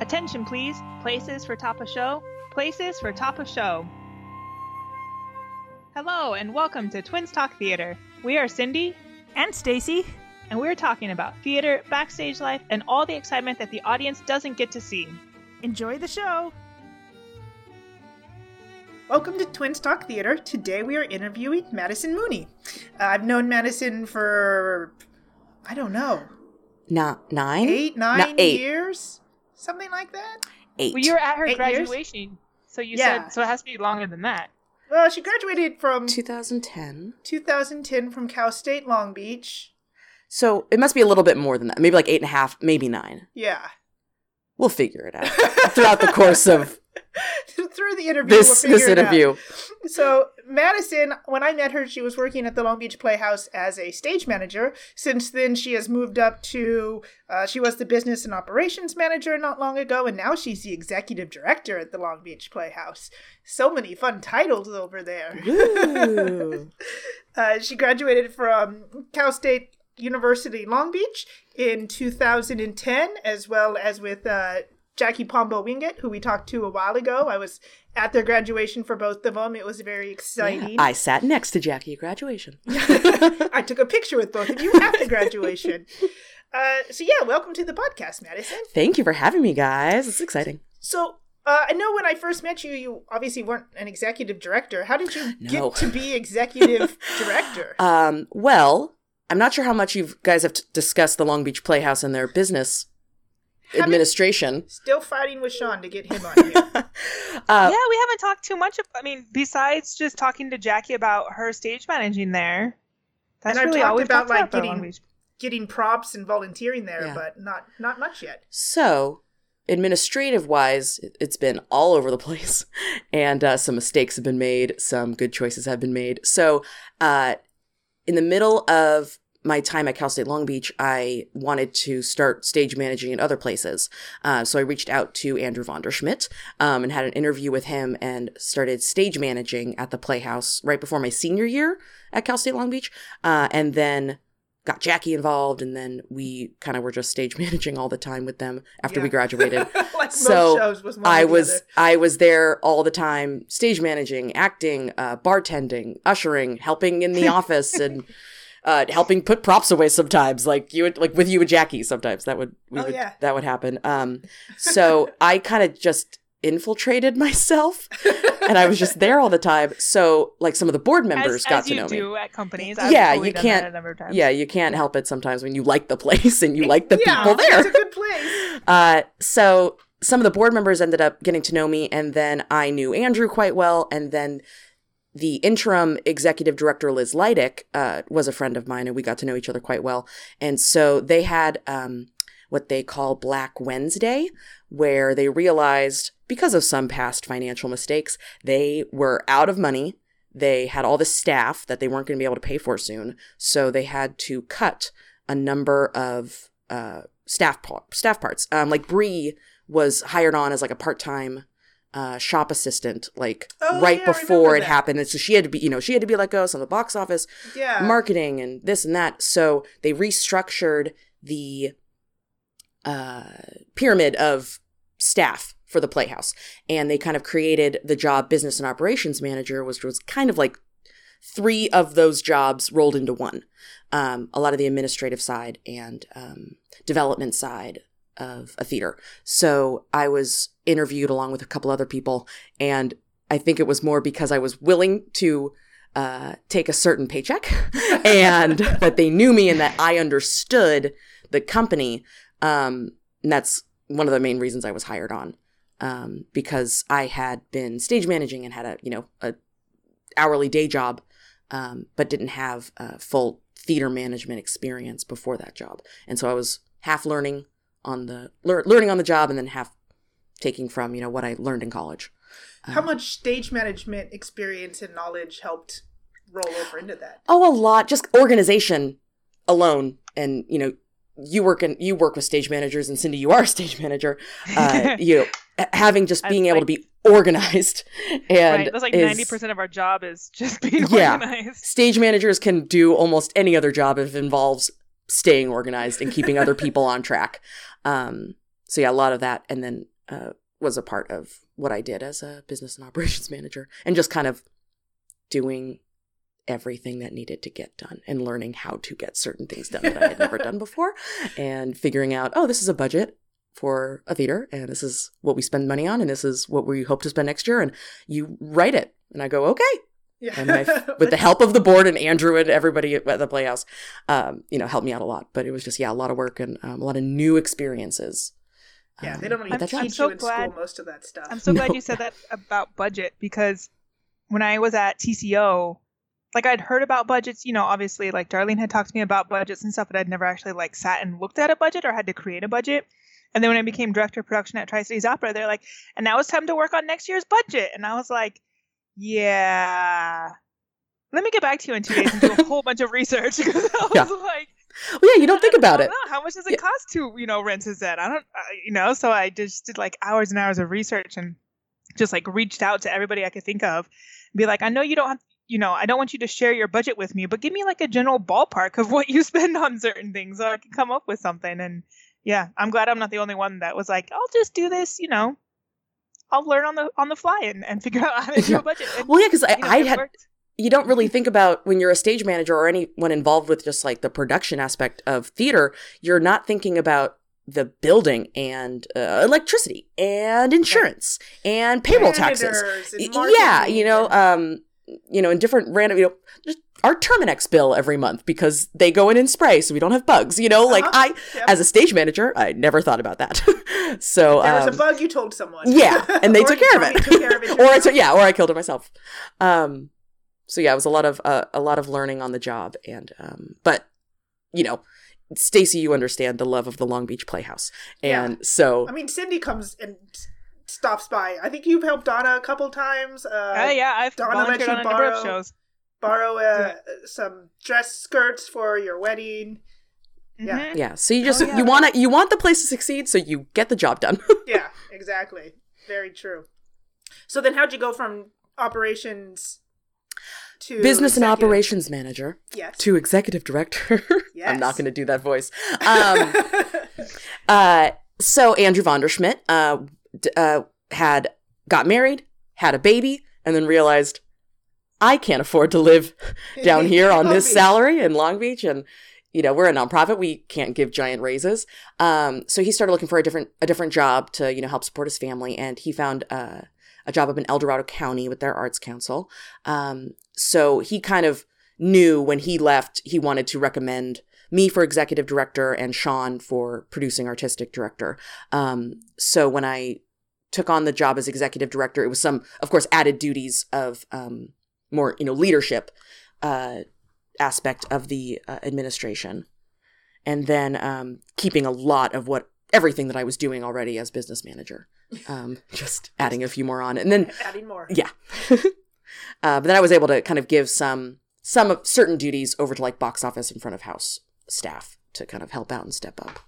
Attention, please. Places for top of show. Places for top of show. Hello, and welcome to Twins Talk Theater. We are Cindy, And Stacy. and we're talking about theater, backstage life, and all the excitement that the audience doesn't get to see. Enjoy the show. Welcome to Twins Talk Theater. Today we are interviewing Madison Mooney. Uh, I've known Madison for, I don't know, Not nine? eight, nine Not eight. years? Something like that? Eight. Well, you were at her Eight years? graduation, so you Yeah. said so it has to be longer than that. Well, she graduated from 2010. 2010 from Cal State Long Beach. So it must be a little bit more than that. Maybe like eight and a half, maybe nine. Yeah. We'll figure it out throughout the course of Through the interview, this we'll figure this interview. So, Madison, when I met her, she was working at the Long Beach Playhouse as a stage manager. Since then, she has moved up to, uh, she was the business and operations manager not long ago, and now she's the executive director at the Long Beach Playhouse. So many fun titles over there. Uh, she graduated from Cal State University Long Beach in 2010, as well as with uh, Jackie Pombo Wingate, who we talked to a while ago. I was at their graduation for both of them. It was very exciting. I sat next to Jackie at graduation. I took a picture with both of you after graduation. Uh, so yeah, welcome to the podcast, Madison. Thank you for having me, guys. It's exciting. So uh, I know when I first met you, you obviously weren't an executive director. How did you No. get to be executive director? Um, well, I'm not sure how much you guys have t- discussed the Long Beach Playhouse and their business administration. Still fighting with Sean to get him on here. Uh, yeah, we haven't talked too much. Of, I mean, besides just talking to Jackie about her stage managing there. That's And I've really talked all we've about, talked like, about getting- Getting props and volunteering there, Yeah. but not not much yet. So, administrative wise, it- it's been all over the place, and uh, some mistakes have been made, some good choices have been made. So, uh, in the middle of my time at Cal State Long Beach, I wanted to start stage managing in other places. Uh, so I reached out to Andrew Vonderschmidt um, and had an interview with him and started stage managing at the Playhouse right before my senior year at Cal State Long Beach. Uh, and then got Jackie involved, and then we kind of were just stage managing all the time with them after we graduated. like So, was I was other. I was there all the time, stage managing, acting, uh, bartending, ushering, helping in the office, and uh, helping put props away. Sometimes, like you would, like with you and Jackie. Sometimes that would, we Oh, would yeah. that would happen. Um, so I kind of just infiltrated myself, and I was just there all the time. So like some of the board members as, got as to you know do me. at companies. I've Yeah, totally you done can't- That a number of times. Yeah, you can't help it sometimes when you like the place and you like the yeah, people there. It's a good place. Uh, so some of the board members ended up getting to know me, and then I knew Andrew quite well, and then the interim executive director Liz Leidick uh, was a friend of mine, and we got to know each other quite well. And so they had um, what they call Black Wednesday, where they realized because of some past financial mistakes, they were out of money. They had all the staff that they weren't going to be able to pay for soon, so they had to cut a number of uh, staff pa- staff parts. Um, like Bree was hired on as like a part time uh, shop assistant, like Oh, right yeah, before it that. happened. And so she had to be, you know, she had to be let go. Some of the box office, Yeah. marketing, and this and that. So they restructured the uh, pyramid of staff for the Playhouse, and they kind of created the job business and operations manager, which was kind of like three of those jobs rolled into one. Um, a lot of the administrative side and um, development side of a theater. So I was interviewed along with a couple other people, and I think it was more because I was willing to uh, take a certain paycheck and that they knew me and that I understood the company. Um, and that's one of the main reasons I was hired on um, because I had been stage managing and had a you know a hourly day job, um, but didn't have uh, full theater management experience before that job, and so I was half learning on the lear- learning on the job, and then half taking from you know what I learned in college. How much stage management experience and knowledge helped roll over into that? Oh, a lot. Just organization alone, and you know, you work in you work with stage managers, and Cindy, you are a stage manager. Uh, you know, having just That's being able like- to be organized and right. That's like is- ninety percent of our job is just being Yeah. organized. Stage managers can do almost any other job if it involves staying organized and keeping other people on track. Um, so yeah, a lot of that, and then uh, was a part of what I did as a business and operations manager, and just kind of doing everything that needed to get done and learning how to get certain things done that I had never done before, and figuring out, oh, this is a budget for a theater, and this is what we spend money on, and this is what we hope to spend next year, and you write it, and I go, okay, Yeah. and my, with the help of the board and Andrew and everybody at the Playhouse, um, you know, helped me out a lot. But it was just yeah, a lot of work and um, a lot of new experiences. yeah, um, they don't really at that teach time. you so in glad- school most of that stuff. I'm so glad No. you said that about budget because when I was at TCO, like I'd heard about budgets, you know, obviously like Darlene had talked to me about budgets and stuff, but I'd never actually like sat and looked at a budget or had to create a budget. And then when I became director of production at Tri Cities Opera, they're like, and now it's time to work on next year's budget. And I was like, yeah. Let me get back to you in two days and do a whole bunch of research because I was Yeah. like, Well, yeah, you don't think about it. know. How much does it Yeah. cost to, you know, rent a set? I don't, uh, you know, so I just did like hours and hours of research and just like reached out to everybody I could think of and be like, I know you don't have, you know, I don't want you to share your budget with me, but give me like a general ballpark of what you spend on certain things so I can come up with something. And yeah, I'm glad I'm not the only one that was like, I'll just do this, you know, I'll learn on the on the fly and, and figure out how to do a budget. And, Well, yeah, because I, you know, I had worked. you don't really think about when you're a stage manager or anyone involved with just like the production aspect of theater, you're not thinking about the building and uh, electricity and insurance and payroll taxes. And yeah you know um you know in different random you know just our Terminix bill every month because they go in and spray so we don't have bugs you know? Like Uh-huh. i Yep. as a stage manager i never thought about that. So there was um, a bug, you told someone. yeah and they took care of it, took care of it or i took yeah or i killed it myself. Um so yeah it was a lot of uh, a lot of learning on the job and um but you know Stacy, you understand the love of the Long Beach Playhouse, and so I mean, Cindy comes and stops by. I think you've helped Donna a couple times. Uh, Oh, yeah, I've Donna let you on a number of borrow- shows. Borrow uh, some dress skirts for your wedding. Yeah. Mhm. yeah, so you just Oh, yeah. you want to you want the place to succeed, so you get the job done. yeah, exactly. Very true. So then, how'd you go from operations to business and operations manager Yes. to executive director. yes. I'm not going to do that voice. Um, uh, so Andrew Vonderschmidt uh, d- uh, had got married, had a baby, and then realized I can't afford to live down here on this Beach. salary in Long Beach, and you know we're a nonprofit. We can't give giant raises. Um, so he started looking for a different a different job to you know help support his family, and he found uh, a job up in El Dorado County with their arts council. Um, so he kind of knew when he left he wanted to recommend me for executive director and Sean for producing artistic director. Um, so when I took on the job as executive director, it was some, of course, added duties of um, more, you know, leadership uh, aspect of the uh, administration, and then um, keeping a lot of what everything that I was doing already as business manager, um, just adding a few more on, and then Adding more. yeah. uh, but then I was able to kind of give some some of certain duties over to like box office and front of house staff to kind of help out and step up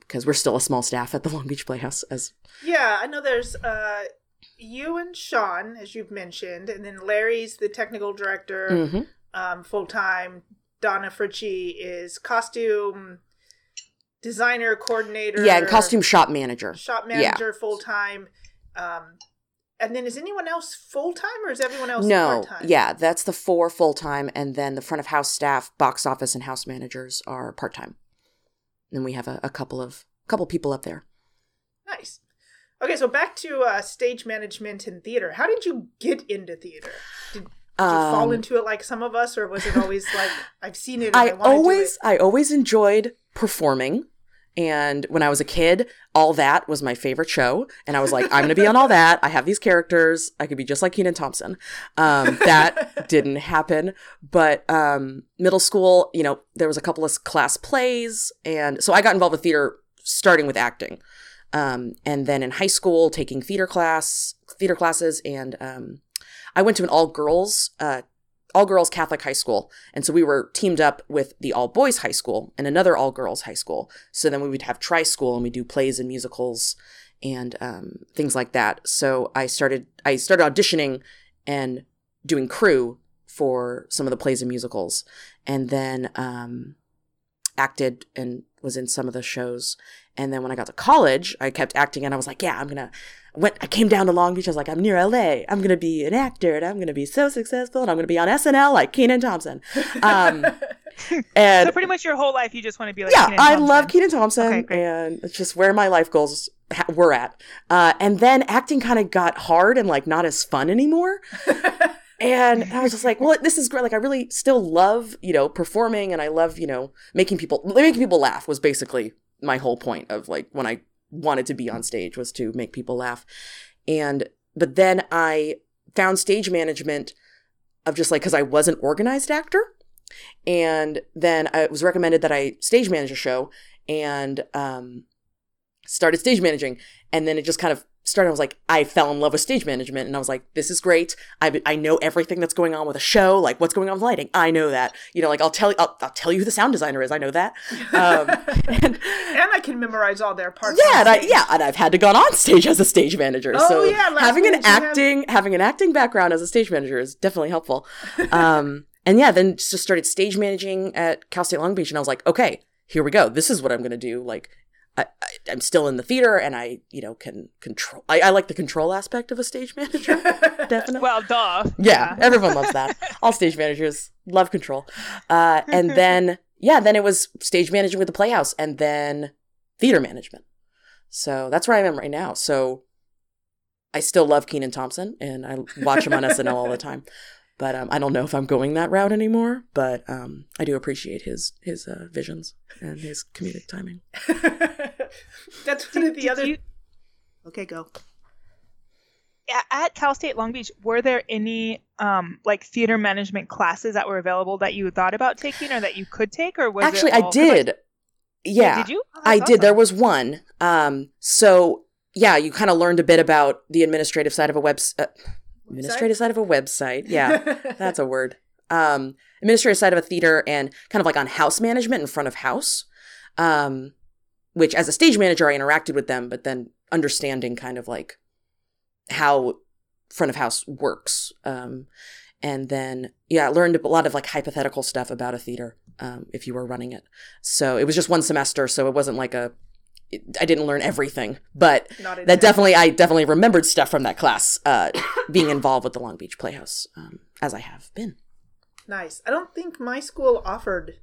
because we're still a small staff at the Long Beach Playhouse. As Yeah, I know there's uh, you and Sean, as you've mentioned, and then Larry's the technical director Mhm. um, full time. Donna Fritchie is costume designer, coordinator. yeah, and costume shop manager. shop manager full time. Um, and then is anyone else full time or is everyone else No, part time? yeah, that's the four full time, and then the front of house staff, box office, and house managers are part time. And then we have a, a couple of couple people up there. Nice. Okay, so back to uh, stage management and theater. How did you get into theater? Did, did you fall Um, into it like some of us, or was it always like I've seen it? And I, I always do I always enjoyed performing. And when I was a kid, all that was my favorite show. And I was like, I'm going to be on all that. I have these characters. I could be just like Kenan Thompson. Um, that didn't happen. But um, middle school, you know, there was a couple of class plays. And so I got involved with theater starting with acting. Um, and then in high school, taking theater class, theater classes. And um, I went to an all girls uh, all girls Catholic high school. And so we were teamed up with the all boys high school and another all girls high school. So then we would have tri school and we do plays and musicals and um, things like that. So I started I started auditioning and doing crew for some of the plays and musicals. And then um, acted and was in some of the shows. And then when I got to college, I kept acting and I was like, yeah, I'm going to went I came down to Long Beach. I was like, I'm near LA. I'm gonna be an actor and I'm gonna be so successful and I'm gonna be on SNL like Kenan Thompson. Um, and So pretty much your whole life, you just want to be like. yeah, Kenan I Thompson. love Kenan Thompson, Okay, and it's just where my life goals ha- were at. Uh, and then acting kind of got hard and like not as fun anymore. and I was just like, well, this is great. Like, I really still love, you know, performing, and I love, you know, making people making people laugh was basically my whole point of like when I wanted to be on stage was to make people laugh. And but then I found stage management of just like because I was an organized actor. And then I was recommended that I stage manage a show and um, started stage managing. And then it just kind of started. I was like, I fell in love with stage management. And I was like, this is great. I, I know everything that's going on with a show, like what's going on with lighting. I know that. You know, like I'll tell, I'll, I'll tell you who the sound designer is. I know that. Um, and, and I can memorize all their parts. yeah, and I, yeah. And I've had to go on stage as a stage manager. Oh, so yeah, having an you acting, having an acting background as a stage manager is definitely helpful. Um, and yeah, then just started stage managing at Cal State Long Beach, and I was like, okay, here we go. This is what I'm going to do. Like, I, I, I'm still in the theater, and I, you know, can control. I, I like the control aspect of a stage manager. definitely. Well, duh. Yeah, everyone loves that. All stage managers love control. Uh, and then, yeah, then it was stage managing with the Playhouse and then theater management. So that's where I am right now. So I still love Kenan Thompson and I watch him on SNL all the time. But um, I don't know if I'm going that route anymore. But um, I do appreciate his his uh, visions and his comedic timing. That's one of the other. you- Okay, go. at Cal State Long Beach, were there any um like theater management classes that were available that you thought about taking or that you could take, or was it Actually, I all- 'cause, like- did. yeah. Did you? Oh, I that's did. There was one. Um, so yeah, you kind of learned a bit about the administrative side of a web uh, administrative side of a website. Yeah, that's a word. Um, administrative side of a theater and kind of like on house management in front of house. Um, which as a stage manager, I interacted with them, but then understanding kind of like how front of house works. Um, and then yeah, I learned a lot of like hypothetical stuff about a theater um, if you were running it. So it was just one semester, so it wasn't like a. I didn't learn everything, but that definitely I definitely remembered stuff from that class, uh, being involved with the Long Beach Playhouse, um, as I have been. Nice. I don't think my school offered.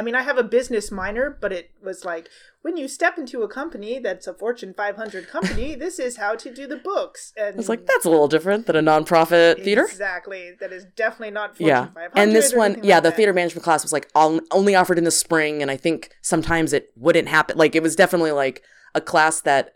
I mean, I have a business minor, but it was like when you step into a company that's a Fortune 500 company, this is how to do the books. And I was like, that's a little different than a nonprofit theater. Exactly. That is definitely not Fortune Yeah, 500. and this one, yeah, like the that. theater management class was like all, only offered in the spring, and I think sometimes it wouldn't happen. Like it was definitely like a class that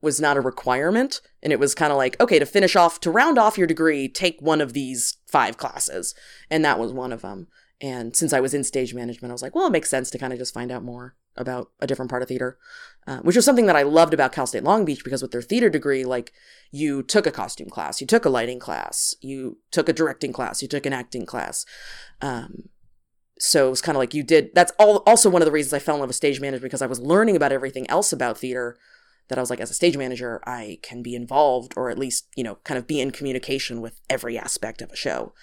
was not a requirement, and it was kind of like okay to finish off to round off your degree, take one of these five classes, and that was one of them. And since I was in stage management, I was like, well, it makes sense to kind of just find out more about a different part of theater, uh, which was something that I loved about Cal State Long Beach because with their theater degree, like you took a costume class, you took a lighting class, you took a directing class, you took an acting class. Um, so it was kind of like you did. That's all. Also, one of the reasons I fell in love with stage management because I was learning about everything else about theater. That I was like, as a stage manager, I can be involved, or at least you know, kind of be in communication with every aspect of a show.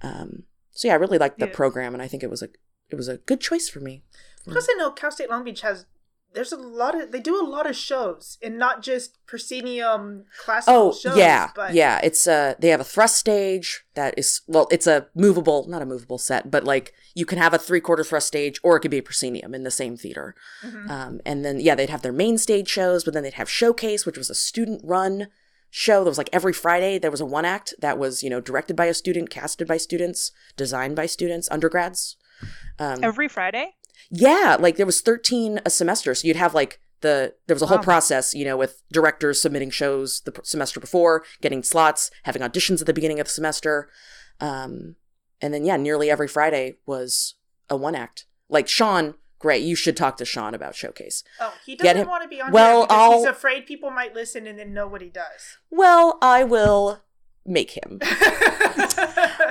Um, so yeah, I really liked the Yeah. program, and I think it was a it was a good choice for me. Plus, I know Cal State Long Beach has. There's a lot of they do a lot of shows and not just proscenium classical Oh shows. yeah, but yeah. It's uh they have a thrust stage that is well, it's a movable, not a movable set, but like you can have a three quarter thrust stage or it could be a proscenium in the same theater. Mhm. Um, and then yeah, they'd have their main stage shows, but then they'd have showcase, which was a student run show. That was like every Friday there was a one act that was you know directed by a student, casted by students, designed by students, undergrads. Um, Every Friday. yeah, like there was 13 a semester, so you'd have like the there was a whole Wow. process, you know, with directors submitting shows the p- semester before, getting slots, having auditions at the beginning of the semester. Um and then yeah, nearly every Friday was a one act. Like Sean, great, you should talk to Sean about Showcase. Oh, he doesn't him- want to be on Well, here because he's I'll- afraid people might listen and then know what he does. Well, I will make him.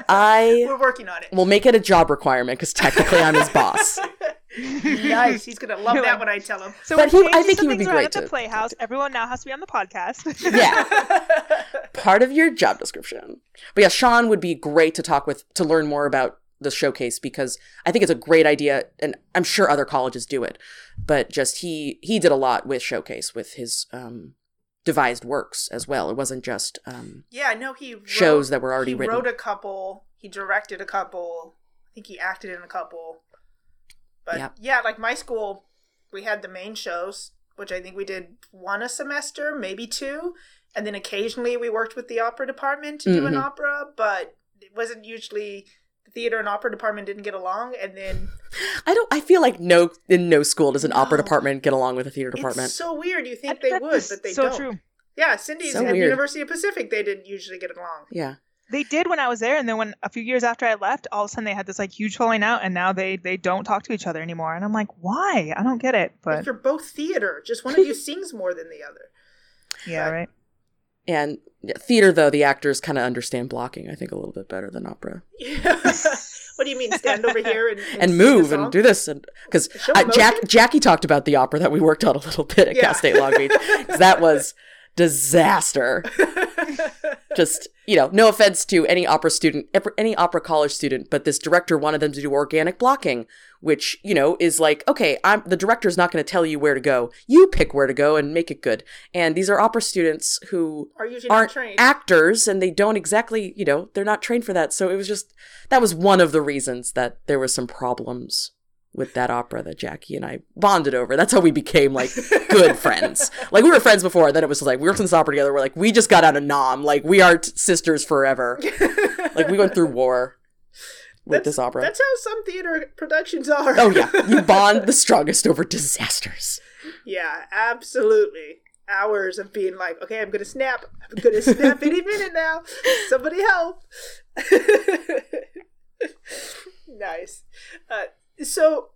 I We're working on it. We'll make it a job requirement because technically I'm his boss. nice. He's gonna love that when I tell him. So But he- I think he would be great at the to- Playhouse. Everyone now has to be on the podcast. Yeah. part of your job description. But yeah, Sean would be great to talk with to learn more about the showcase because I think it's a great idea, and I'm sure other colleges do it. But just he he did a lot with showcase with his um, devised works as well. It wasn't just um, Yeah, no, he wrote, shows that were already written. he written. wrote a couple. He directed a couple. I think he acted in a couple. But Yep. yeah, like my school, we had the main shows, which I think we did one a semester, maybe two, and then occasionally we worked with the opera department to do an Mhm. opera, but it wasn't usually theater and opera department didn't get along, and then I don't. I feel like no in no school does an opera department get along with a theater department. it's so weird. You think I they would, but they so don't. true. Yeah, Cindy's So at weird. University of Pacific. They didn't usually get along. yeah. They did when I was there, and then when a few years after I left, all of a sudden they had this like huge falling out, and now they they don't talk to each other anymore. And I'm like, why? I don't get it. But But you're both theater. Just one of you sings more than the other. yeah, right. And yeah, theater though, the actors kind of understand blocking. I think a little bit better than opera. Yeah. what do you mean? Stand over here and, and sing a move and do this and because Show Jack? Jackie talked about the opera that we worked on a little bit at Yeah. Cal State Long beach that was disaster. Just you know, no offense to any opera student, any opera college student, but this director wanted them to do organic blocking, which you know is like okay, I'm the director's not going to tell you where to go. You pick where to go and make it good. And these are opera students who Are usually aren't trained. actors and they don't exactly, you know, they're not trained for that. So it was just that was one of the reasons that there was some problems with that opera that Jackie and I bonded over. That's how we became like good friends. Like we were friends before, and then it was like we worked in this opera together. We're like we just got out of Nam. Like we are t- sisters forever. Like we went through war with That's- this opera. That's how some theater productions are. Oh yeah, you bond the strongest over disasters. yeah, absolutely. Hours of being like, okay, I'm gonna snap. I'm gonna snap any minute now. Somebody help. nice. Uh, so,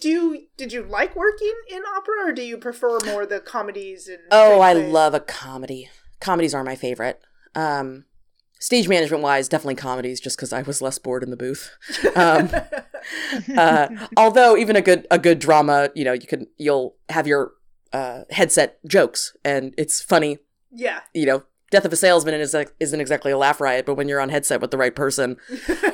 do you did you like working in opera, or do you prefer more the comedies and? Oh, I love a comedy. Comedies are my favorite. Um, stage management wise, definitely comedies, just because I was less bored in the booth. Um, uh, although even a good a good drama, you know, you can you'll have your uh, headset jokes, and it's funny. yeah. You know, Death of a Salesman is isn't exactly a laugh riot, but when you're on headset with the right person,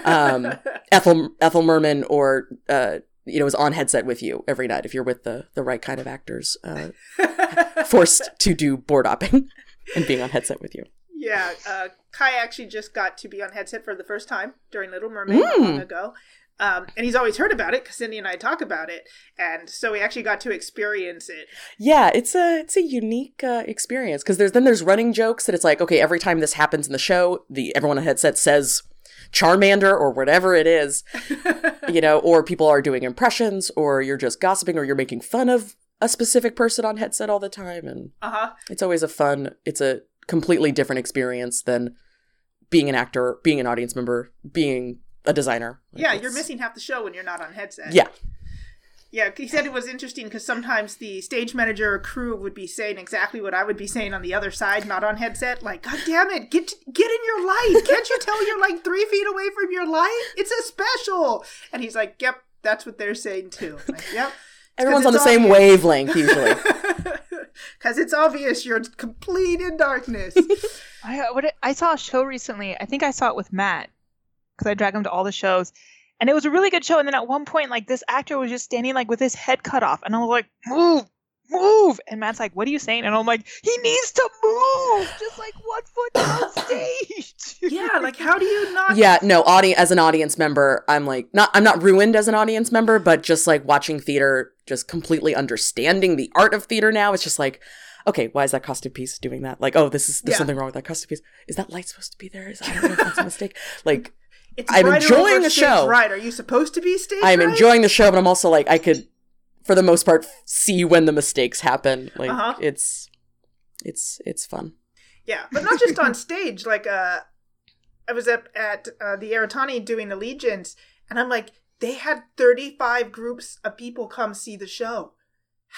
um, Ethel Ethel Merman or uh, you know is on headset with you every night if you're with the the right kind of actors, uh, forced to do board hopping and being on headset with you. Yeah, uh, Kai actually just got to be on headset for the first time during Little Mermaid not long Mm. ago. Um, and he's always heard about it because Cindy and I talk about it, and so we actually got to experience it. Yeah, it's a it's a unique uh, experience because there's then there's running jokes that it's like okay every time this happens in the show the everyone on headset says Charmander or whatever it is you know or people are doing impressions or you're just gossiping or you're making fun of a specific person on headset all the time and Uh huh. it's always a fun it's a completely different experience than being an actor being an audience member being a designer Yeah, it's- you're missing half the show when you're not on headset. yeah Yeah, he said it was interesting because sometimes the stage manager or crew would be saying exactly what I would be saying on the other side, not on headset. Like, God damn it, get get in your light! Can't you tell you're like three feet away from your light? It's a special. And he's like, Yep, that's what they're saying too. Like, yep. everyone's on the same wavelength usually Because it's obvious you're complete in darkness. I what I saw a show recently. I think I saw it with Matt because I drag him to all the shows, and it was a really good show. And then at one point, like this actor was just standing like with his head cut off, and I was like, "Move, move!" And Matt's like, "What are you saying?" And I'm like, "He needs to move, just like one foot on stage." yeah, like how do you not? yeah no audience as an audience member i'm like not i'm not ruined as an audience member but just like watching theater just completely understanding the art of theater now it's just like okay why is that costume piece doing that like oh this is there's Yeah. something wrong with that costume piece is that light supposed to be there is i don't know if that's a mistake like It's I'm enjoying the show. Right? Are you supposed to be stage? i'm right? enjoying the show but i'm also like i could for the most part see when the mistakes happen like Uh-huh. it's it's it's fun Yeah, but not just on stage. Like, uh, I was up at uh, the Aratani doing Allegiance, and I'm like, they had 35 groups of people come see the show.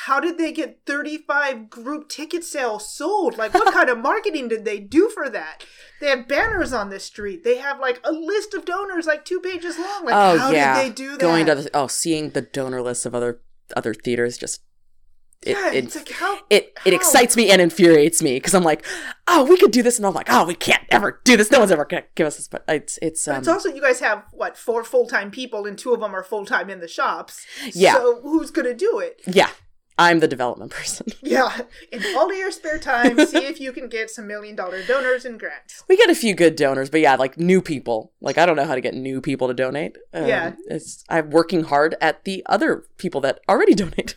How did they get 35 group ticket sales sold? Like, what kind of marketing did they do for that? They have banners on the street. They have like a list of donors, like two pages long. Like, oh how yeah did they do that? going to the, oh seeing the donor list of other other theaters just it yeah, it, it's like how it, it excites me and infuriates me because I'm like, oh, we could do this, and I'm like, oh, we can't ever do this. No one's ever gonna give us this, but it's it's um, it's also you guys have what four full time people and two of them are full time in the shops. Yeah. So who's gonna do it? yeah. I'm the development person. Yeah. In all of your spare time, see if you can get some million dollar donors and grants. We get a few good donors, but yeah, like new people. Like I don't know how to get new people to donate. Um, Yeah. it's I'm working hard at the other people that already donate.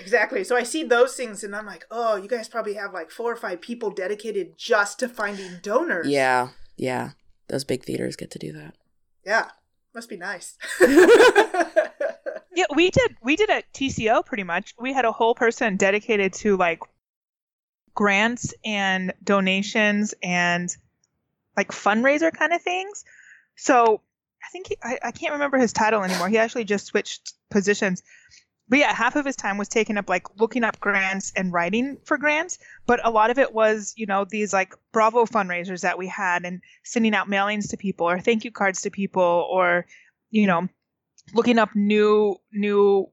Exactly. So I see those things and I'm like, oh, you guys probably have like four or five people dedicated just to finding donors. Yeah, yeah. Those big theaters get to do that. Yeah. Must be nice. Yeah, we did. We did at TCO pretty much. We had a whole person dedicated to like grants and donations and like fundraiser kind of things. So I think he, I, I can't remember his title anymore. He actually just switched positions. But yeah, half of his time was taken up like looking up grants and writing for grants. But a lot of it was, you know, these like Bravo fundraisers that we had and sending out mailings to people or thank you cards to people or, you know, looking up new new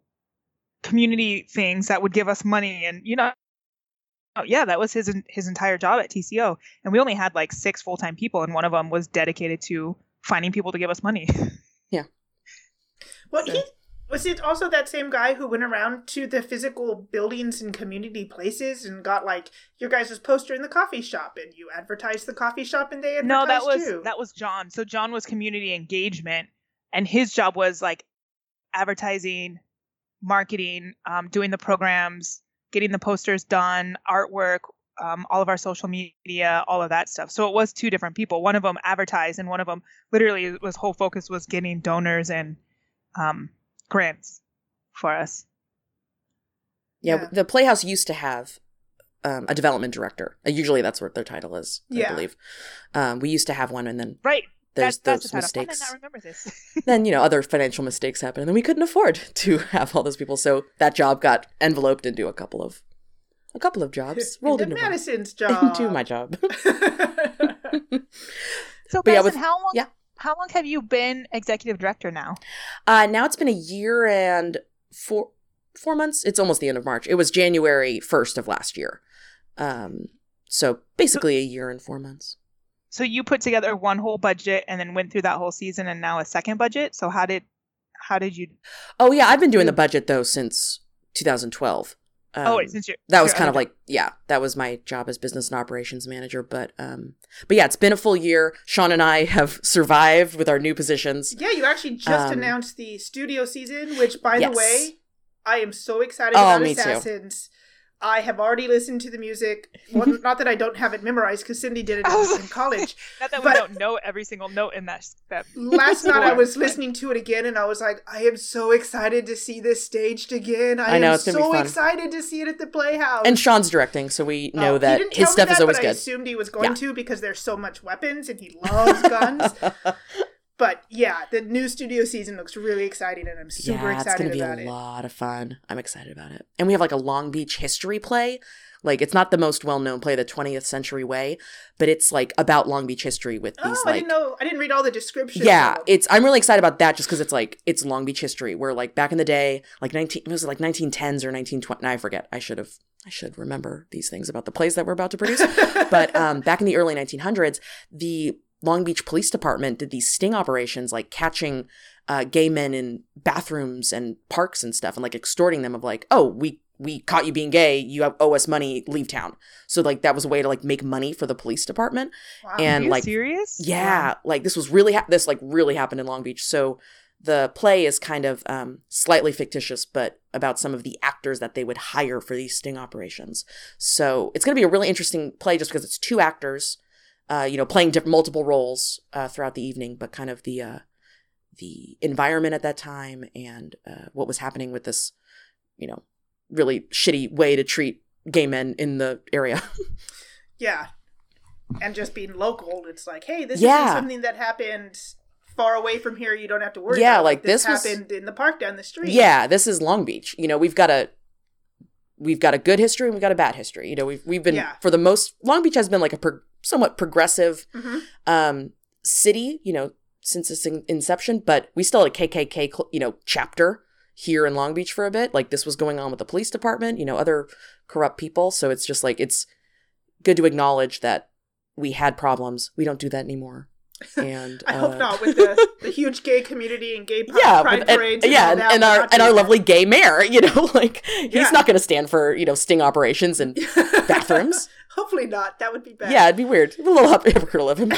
community things that would give us money and you know oh, yeah that was his his entire job at TCO and we only had like six full-time people and one of them was dedicated to finding people to give us money Yeah. well, he was it also that same guy who went around to the physical buildings and community places and got like your guys' poster in the coffee shop and you advertised the coffee shop and they advertised no that was you. that was John so John was community engagement and his job was like advertising marketing um, doing the programs getting the posters done artwork um, all of our social media all of that stuff so it was two different people one of them advertised and one of them literally was whole focus was getting donors and um, grants for us Yeah, Yeah. the Playhouse used to have um, a development director. Uh, usually, that's what their title is. I Yeah. believe. Um, we used to have one, and then right there's that's, those that's mistakes. I remember this then you know other financial mistakes happen, and then we couldn't afford to have all those people. So that job got enveloped into a couple of a couple of jobs rolled into into one. Madison's job. into my job. so But yeah, Madison, with- how long yeah. how long have you been executive director now Uh, now it's been a year and four four months. It's almost the end of March. It was January first of last year. Um, so basically a year and four months. So you put together one whole budget and then went through that whole season and now a second budget. So how did how did you Oh yeah, I've been doing the budget though since 2012. Um, Oh, wait, since you're that was kind of like yeah, that was my job as business and operations manager. But um, but yeah, it's been a full year. Sean and I have survived with our new positions. yeah, you actually just Um, announced the studio season, which by yes. the way, I am so excited Oh, about me too. Assassins. I have already listened to the music. Well, not that I don't have it memorized because Cindy did it in, in college. Not that But- we don't know every single note in that. that Last night I was but- listening to it again and I was like, I am so excited to see this staged again. I, I know, am it's gonna be so excited to see it at the Playhouse. And Sean's directing, so we Oh, know he that didn't his tell stuff is that, always but I assumed he was going Yeah. to because there's so much weapons and he loves guns. but yeah, the new studio season looks really exciting and I'm super yeah, excited about it. it's gonna be a it. lot of fun. I'm excited about it. And we have like a Long Beach history play. Like it's not the most well-known play, the 20th Century Way, but it's like about Long Beach history with Oh, these I like didn't know. I didn't read all the descriptions. yeah, it's I'm really excited about that just because it's like it's Long Beach history where like back in the day, like 19 it was it like 1910s or 1920? I forget. I should have I should remember these things about the plays that we're about to produce. but um, back in the early 1900s, the Long Beach Police Department did these sting operations, like catching uh, gay men in bathrooms and parks and stuff, and like extorting them of like, oh, we we caught you being gay, you owe us money, leave town. So like that was a way to like make money for the police department. Wow. and, Are you like, serious? Yeah, like this was really ha- this like really happened in Long Beach. So the play is kind of um, slightly fictitious, but about some of the actors that they would hire for these sting operations. So it's going to be a really interesting play just because it's two actors, uh, you know, playing diff- multiple roles uh, throughout the evening, but kind of the uh, the environment at that time and uh, what was happening with this, you know, really shitty way to treat gay men in the area. yeah, and just being local, it's like, hey, this Yeah. isn't something that happened far away from here. You don't have to worry. Yeah, about like, this, this was- happened in the park down the street. Yeah, this is Long Beach. You know, we've got a we've got a good history and we've got a bad history. You know, we've we've been Yeah. for the most Long Beach has been like a pro- somewhat progressive Mhm. um city, you know, since its in- inception, but we still had a KKK, cl- you know, chapter here in Long Beach for a bit. Like this was going on with the police department, you know, other corrupt people. So it's just like it's good to acknowledge that we had problems. We don't do that anymore. And I uh, hope not with the, the huge gay community and gay pride, yeah, pride and- parades. And, yeah, and, and our and our that. lovely gay mayor, you know, like he's Yeah. not going to stand for you know sting operations and bathrooms. Hopefully not. That would be bad. yeah, it'd be weird, a little hypocritical of him.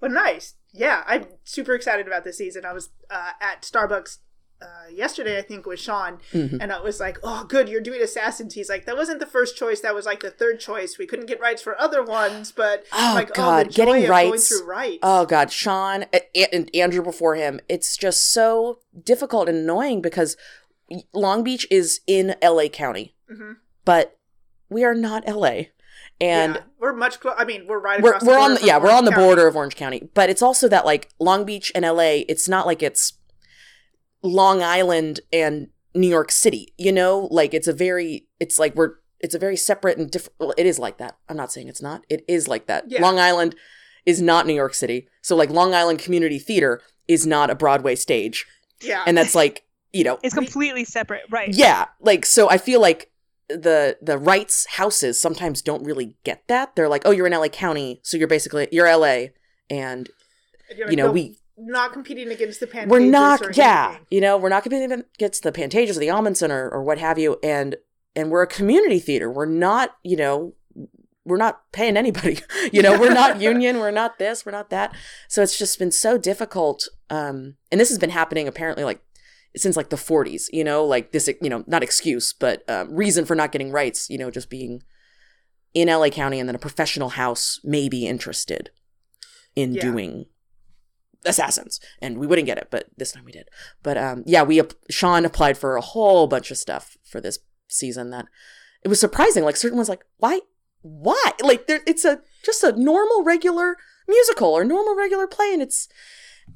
but nice. Yeah, I'm super excited about this season. I was uh, at Starbucks uh, yesterday, I think, with Sean, Mhm. and I was like, "Oh, good, you're doing Assassins." He's like, "That wasn't the first choice. That was like the third choice. We couldn't get rights for other ones, but Oh, like, oh, God, joy getting rights- through rights. Oh God, Sean and Andrew before him. It's just so difficult and annoying because Long Beach is in LA County, Mhm. but we are not LA, and yeah, we're much. Clo- I mean, we're right we're across. the we're on the, yeah we're on the Orange County. border of Orange County, but it's also that like Long Beach and LA. It's not like it's Long Island and New York City. You know, like it's a very it's like we're it's a very separate and different. Well, it is like that. I'm not saying it's not. It is like that. Yeah. Long Island is not New York City. So like Long Island Community Theater is not a Broadway stage, Yeah, and that's like you know It's completely separate, right? yeah like so i feel like the the rights houses sometimes don't really get that they're like oh you're in la county so you're basically you're la and You're know no, we not competing against the Pantages we're or not yeah anything. you know we're not competing against the pantages or the Ahmanson or, or what have you and and we're a community theater we're not you know we're not paying anybody you know we're not union we're not this we're not that so it's just been so difficult um and this has been happening apparently like since like the 40s you know like this you know not excuse but um, reason for not getting rights you know just being in la county and then a professional house may be interested in Yeah. doing assassins and we wouldn't get it but this time we did but um yeah we sean applied for a whole bunch of stuff for this season that it was surprising like certain ones like why why like there it's a just a normal regular musical or normal regular play and it's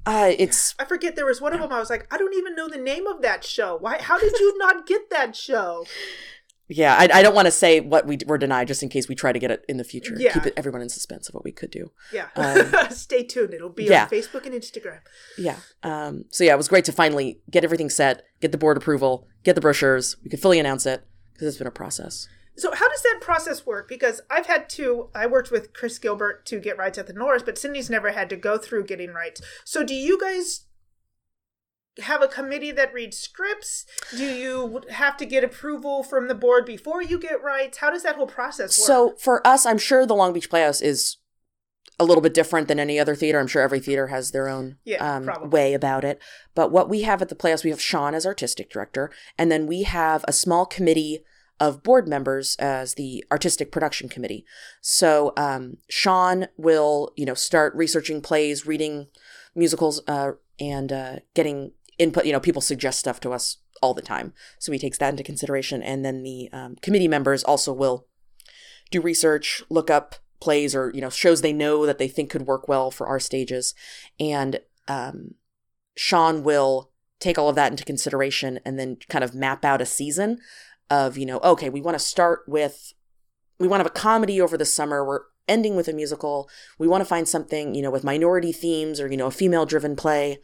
uh it's I forget there was one of them. I was like, I don't even know the name of that show. Why? How did you not get that show? Yeah i, I don't want to say what we d- were denied just in case we try to get it in the future Yeah. keep it, everyone in suspense of what we could do Yeah, Um, stay tuned. It'll be yeah. on Facebook and Instagram. yeah um so yeah it was great to finally get everything set get the board approval get the brochures we could fully announce it because it's been a process So how does that process work? Because I've had to. I worked with Chris Gilbert to get rights at the Norris, but Cindy's never had to go through getting rights. So do you guys have a committee that reads scripts? Do you have to get approval from the board before you get rights? How does that whole process work? So for us, I'm sure the Long Beach Playhouse is a little bit different than any other theater. I'm sure every theater has their own Yeah, um, way about it. But what we have at the Playhouse, we have Sean as artistic director, and then we have a small committee of board members as the artistic production committee. So um, Sean will, you know, start researching plays, reading musicals, uh, and uh, getting input. You know, people suggest stuff to us all the time, so he takes that into consideration. And then the um, committee members also will do research, look up plays or you know shows they know that they think could work well for our stages, and um, Sean will take all of that into consideration and then kind of map out a season of you know okay we want to start with we want to have a comedy over the summer we're ending with a musical we want to find something you know with minority themes or you know a female driven play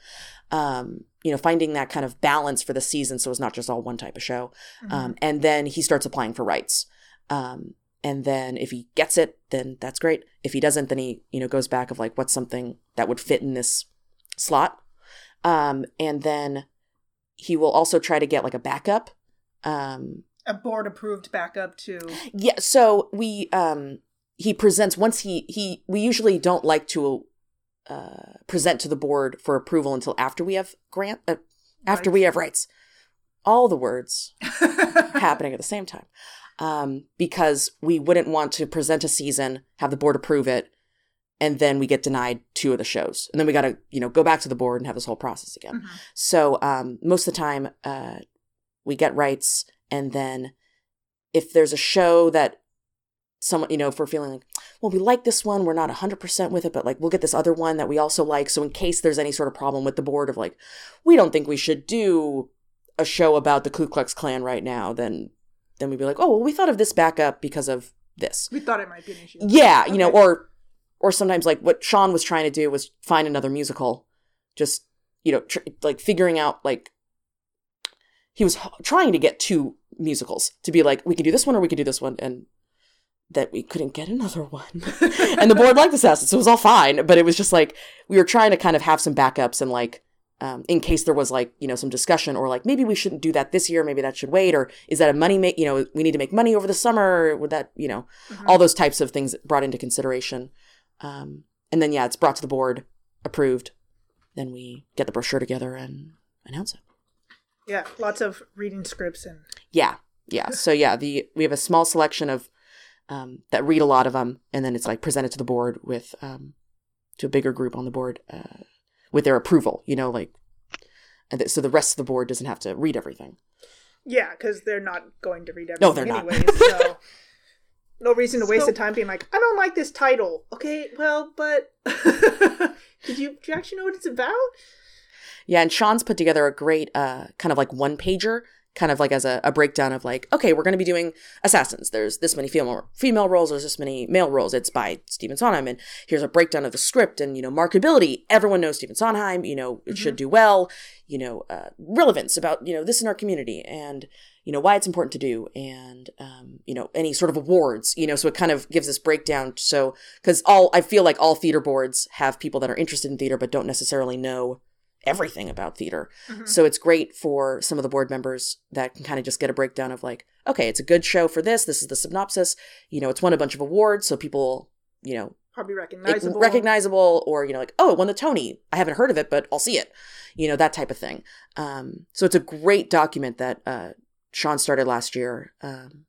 um you know finding that kind of balance for the season so it's not just all one type of show. Um, and then he starts applying for rights. Um, and then if he gets it then that's great. If he doesn't then he you know goes back of like what's something that would fit in this slot. Um, and then he will also try to get like a backup. Um, a board approved backup to. yeah so we um he presents once he he we usually don't like to uh present to the board for approval until after we have grant uh, after we have rights all the words happening at the same time um, because we wouldn't want to present a season, have the board approve it, and then we get denied two of the shows, and then we got to you know go back to the board and have this whole process again. Mhm. So um, most of the time, uh, we get rights, and then if there's a show that someone you know if we're feeling like well we like this one we're not 100% with it but like we'll get this other one that we also like. So in case there's any sort of problem with the board of like we don't think we should do a show about the ku klux klan right now then then we'd be like oh well we thought of this backup because of this. We thought it might be an issue. yeah you know or or sometimes like what sean was trying to do was find another musical just you know, tr- like figuring out like he was h- trying to get two musicals to be like we could do this one or we could do this one and that we couldn't get another one. and the board liked Assassins, so it was all fine. But it was just like we were trying to kind of have some backups and like um, in case there was like you know some discussion or like maybe we shouldn't do that this year, maybe that should wait, or is that a money make you know we need to make money over the summer? Or would that you know all those types of things brought into consideration? Um, and then yeah, it's brought to the board, approved. Then we get the brochure together and announce it. Yeah, lots of reading scripts and Yeah, yeah. So yeah, the we have a small selection of um, that read a lot of them, and then it's like presented to the board with um, to a bigger group on the board uh, with their approval. You know, like and th- so the rest of the board doesn't have to read everything. yeah, because they're not going to read everything No, they're not. so no reason to waste So- the time being like, I don't like this title. Okay, well, but did you, do you actually know what it's about? Yeah, and Sean's put together a great uh, kind of like one pager, kind of like as a, a breakdown of like, okay, we're going to be doing assassins. There's this many female female roles. There's this many male roles. It's by Stephen Sondheim, and here's a breakdown of the script and you know marketability. Everyone knows Stephen Sondheim. You know it should do well. You know uh, relevance about you know this in our community and you know why it's important to do and um, you know any sort of awards you know so it kind of gives this breakdown so because all i feel like all theater boards have people that are interested in theater but don't necessarily know everything about theater. So it's great for some of the board members that can kind of just get a breakdown of like okay it's a good show for this this is the synopsis you know it's won a bunch of awards so people you know Probably recognizable. recognizable or you know like oh it won the tony. I haven't heard of it but i'll see it. You know that type of thing. Um, so it's a great document that uh, sean started last year um,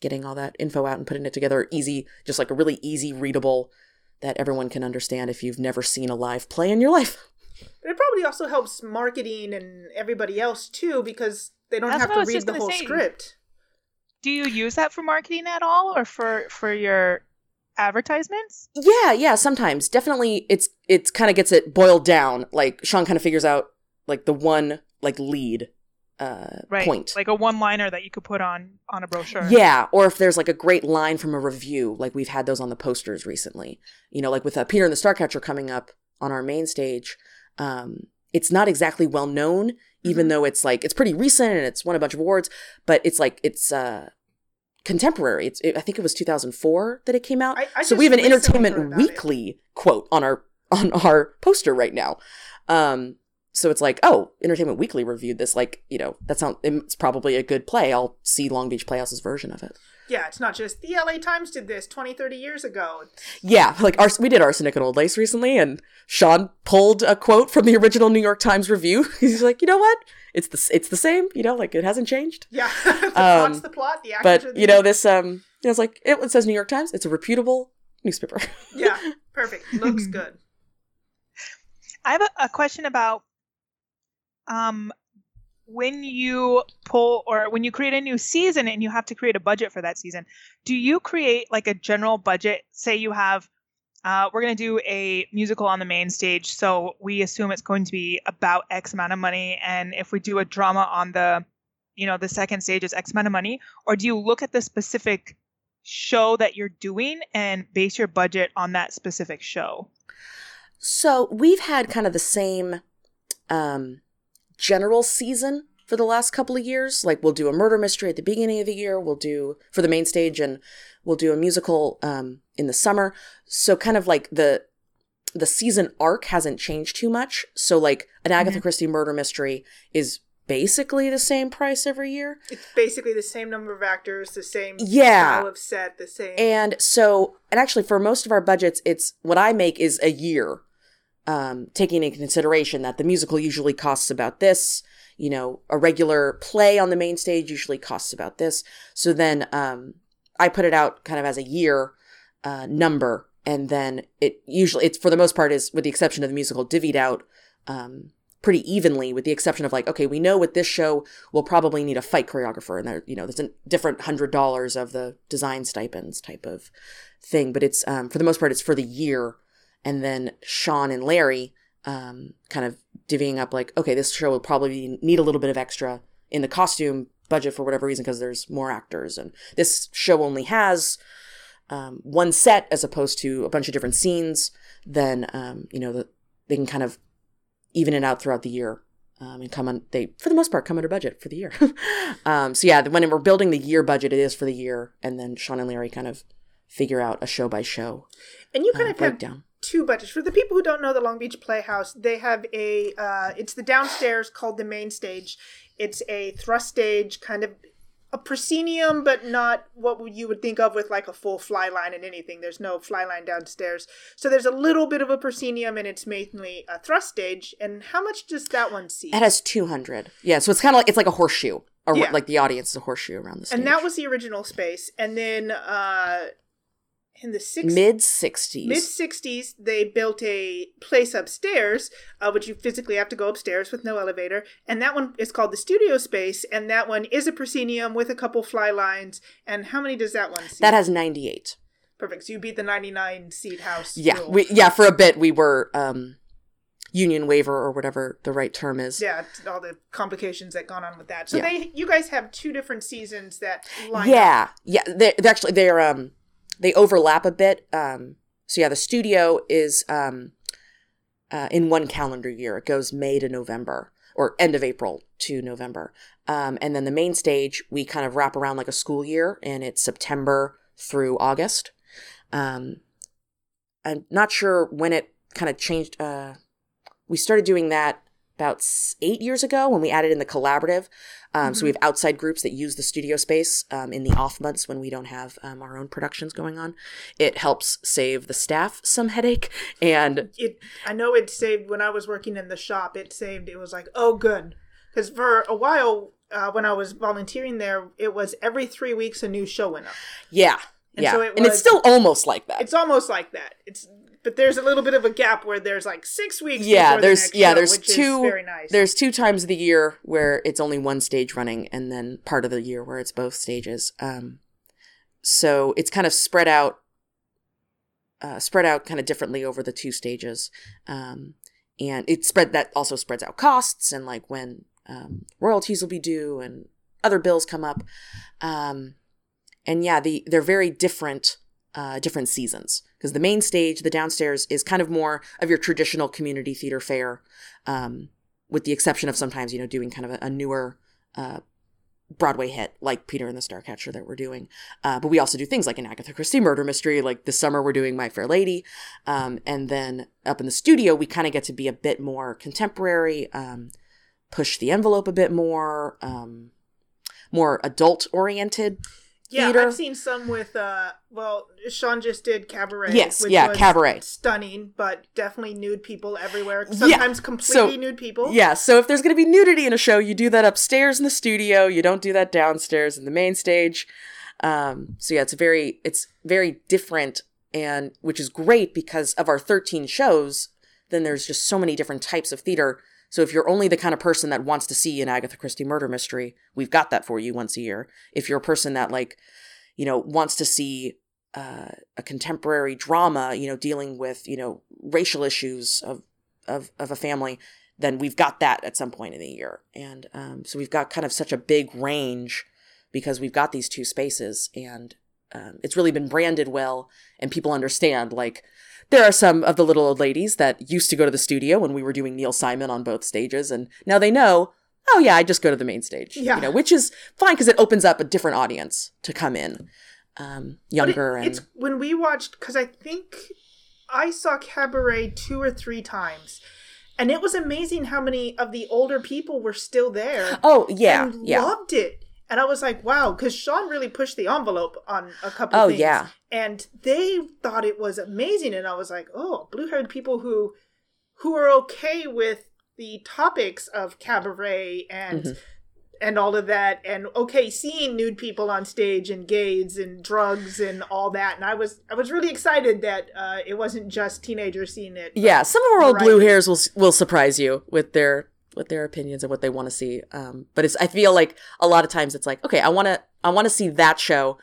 getting all that info out and putting it together. Easy just like a really easy readable that everyone can understand if you've never seen a live play in your life But it probably also helps marketing and everybody else too because they don't That's have to read the whole say. script. Do you use that for marketing at all, or for for your advertisements? Yeah, yeah, sometimes. Definitely it's it's kind of gets it boiled down. Like Sean kind of figures out like the one like lead uh Right, point. like a one-liner that you could put on on a brochure. Yeah, or if there's like a great line from a review, like we've had those on the posters recently. You know, like with uh, Peter and the Starcatcher coming up on our main stage, um, it's not exactly well known, even Mhm. though it's like it's pretty recent and it's won a bunch of awards. But it's like it's uh, contemporary. It's it, I think it was 2004 that it came out. I- I so we have an Entertainment about it. Weekly quote on our on our poster right now. Um, so it's like, oh, Entertainment Weekly reviewed this. Like, you know, that sounds it's probably a good play. I'll see Long Beach Playhouse's version of it. Yeah, it's not just the LA Times did this 20, 30 years ago. Yeah, like our, we did Arsenic and Old Lace recently, and Sean pulled a quote from the original New York Times review. He's like, you know what? It's the it's the same. You know, like it hasn't changed. Yeah, the Um, plot's the plot. The actors are But the you know, this um, it was like it, it says New York Times. It's a reputable newspaper. Yeah, perfect. Looks good. I have a, a question about um when you pull or when you create a new season and you have to create a budget for that season. Do you create like a general budget? Say you have uh, we're going to do a musical on the main stage, so we assume it's going to be about X amount of money. And if we do a drama on the, you know, the second stage is X amount of money, or do you look at the specific show that you're doing and base your budget on that specific show? So we've had kind of the same um, general season for the last couple of years. Like we'll do a murder mystery at the beginning of the year. We'll do for the main stage, and we'll do a musical um, in the summer. So kind of like the the season arc hasn't changed too much. So like an Agatha Mhm. Christie murder mystery is basically the same price every year. It's basically the same number of actors, the same Yeah. style of set, the same. And so, and actually, for most of our budgets, it's what I make is a year, um, taking into consideration that the musical usually costs about this. You know, a regular play on the main stage usually costs about this. So then, um, I put it out kind of as a year uh, number, and then it usually, it's for the most part, is with the exception of the musical, divvied out um, pretty evenly, with the exception of like, okay, we know with this show we'll probably need a fight choreographer, and there, you know, there's a different hundred dollars of the design stipends type of thing, but it's um, for the most part, it's for the year, and then Sean and Larry um, kind of divvying up like, okay, this show will probably need a little bit of extra in the costume budget for whatever reason because there's more actors, and this show only has um, one set as opposed to a bunch of different scenes. Then um, you know the, they can kind of even it out throughout the year. Um, and come on, they for the most part come under budget for the year. um, so yeah, when we're building the year budget, it is for the year, and then Sean and Larry kind of figure out a show by show And you kind uh, of have breakdown. Two budgets. For the people who don't know the Long Beach Playhouse, they have a uh, it's the downstairs called the main stage. It's a thrust stage, kind of a proscenium, but not what you would think of with like a full fly line and anything. There's no fly line downstairs, so there's a little bit of a proscenium, and it's mainly a thrust stage. And how much does that one see? It has two hundred. Yeah, so it's kind of like it's like a horseshoe, or Yeah. like the audience is a horseshoe around the stage. and that was the original space. And then uh, in the mid sixties. mid 60s they built a place upstairs uh, which you physically have to go upstairs with no elevator and that one is called the studio space and that one is a proscenium with a couple fly lines and how many does that one see that has ninety eight. perfect so you beat the 99 seat house Yeah, rule. we yeah for a bit we were um union waiver or whatever the right term is. yeah all the complications that gone on with that so Yeah. they you guys have two different seasons that line up. yeah yeah they're, they're actually they're um they overlap a bit um so yeah the studio is um uh, in one calendar year. It goes may to november or end of april to november. Um, and then the main stage we kind of wrap around like a school year and it's september through august. Um, i'm not sure when it kind of changed uh, we started doing that about eight years ago when we added in the collaborative. Um, So we have outside groups that use the studio space um, in the off months when we don't have um, our own productions going on. It helps save the staff some headache, and it i know it saved when i was working in the shop it saved it was like oh good. Because for a while uh, when i was volunteering there it was every three weeks a new show went up. Yeah, And yeah, so it and it's still almost like that. it's almost like that. It's but there's a little bit of a gap where there's like six weeks yeah, before the there's next yeah, show, there's two very nice there's two times of the year where it's only one stage running, and then part of the year where it's both stages. Um, so it's kind of spread out, uh, spread out kind of differently over the two stages, um, and it spread that also spreads out costs and like when um, royalties will be due and other bills come up, um, and yeah, the they're very different, uh, different seasons because the main stage, the downstairs, is kind of more of your traditional community theater fare, um, with the exception of sometimes you know doing kind of a, a newer. Uh, Broadway hit like Peter and the Starcatcher that we're doing. Uh, but we also do things like an Agatha Christie murder mystery. Like this summer, we're doing My Fair Lady. Um, and then up in the studio, we kind of get to be a bit more contemporary, um, push the envelope a bit more, um, more adult oriented. Yeah theater. i've seen some with uh well sean just did cabaret Yes, which yeah, was Cabaret. stunning but definitely nude people everywhere sometimes completely So, nude people Yeah, so if there's going to be nudity in a show, you do that upstairs in the studio. You don't do that downstairs in the main stage. Um, so yeah, it's very it's very different, and which is great because of our 13 shows. Then there's just so many different types of theater. So if you're only the kind of person that wants to see an Agatha Christie murder mystery, we've got that for you once a year. If you're a person that like, you know, wants to see uh, a contemporary drama, you know, dealing with you know racial issues of of of a family, then we've got that at some point in the year. And um, so we've got kind of such a big range because we've got these two spaces and um, it's really been branded well and people understand like there are some of the little old ladies that used to go to the studio when we were doing Neil Simon on both stages and now they know oh yeah I just go to the main stage Yeah. you know which is fine because it opens up a different audience to come in um, But it- younger and it's when we watched because I think I saw Cabaret two or three times, and it was amazing how many of the older people were still there. oh yeah yeah loved it. And I was like, wow, because Sean really pushed the envelope on a couple. Oh, things. yeah. and they thought it was amazing, and I was like, oh, blue-haired people who who are okay with the topics of cabaret and Mhm. and all of that and okay seeing nude people on stage and gays and drugs and all that and i was i was really excited that uh, it wasn't just teenagers seeing it Yeah, some of our old blue hairs will will surprise you with their with their opinions and what they want to see. Um, but it's I feel like a lot of times it's like okay, I want to I want to see that show,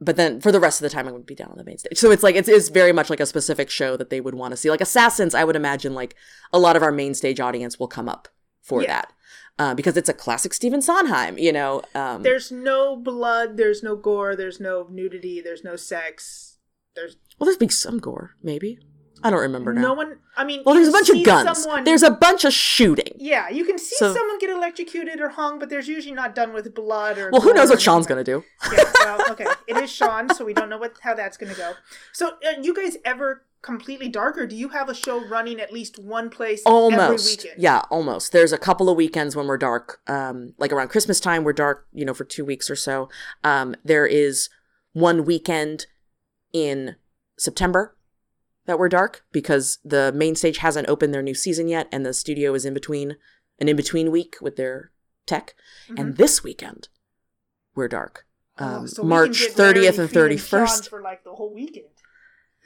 but then for the rest of the time I'm going to be down on the main stage. So it's like it's, it's very much like a specific show that they would want to see. Like Assassins, I would imagine like a lot of our main stage audience will come up for Yeah. that. Uh, because it's a classic Stephen Sondheim, you know. Um, there's no blood there's no gore there's no nudity there's no sex there's well, there's be some gore, maybe. I don't remember now. No one. I mean, well, there's a bunch of guns. someone- There's a bunch of shooting. Yeah, you can see So- someone get electrocuted or hung, but there's usually not done with blood or. Well, who knows what Sean's gonna do? Yeah, well, okay. It is Sean, so we don't know what how that's going to go. So, uh, you guys ever completely dark, or do you have a show running at least one place every Almost. weekend? Yeah, almost. There's a couple of weekends when we're dark. Um, like around Christmas time, we're dark, you know, for two weeks or so. Um, there is one weekend in September that we're dark because the main stage hasn't opened their new season yet and the studio is in between an in between week with their tech. And this weekend, we're dark. Oh, Um, so we can March get 30th and Fee, Sean 31st. for like the whole weekend.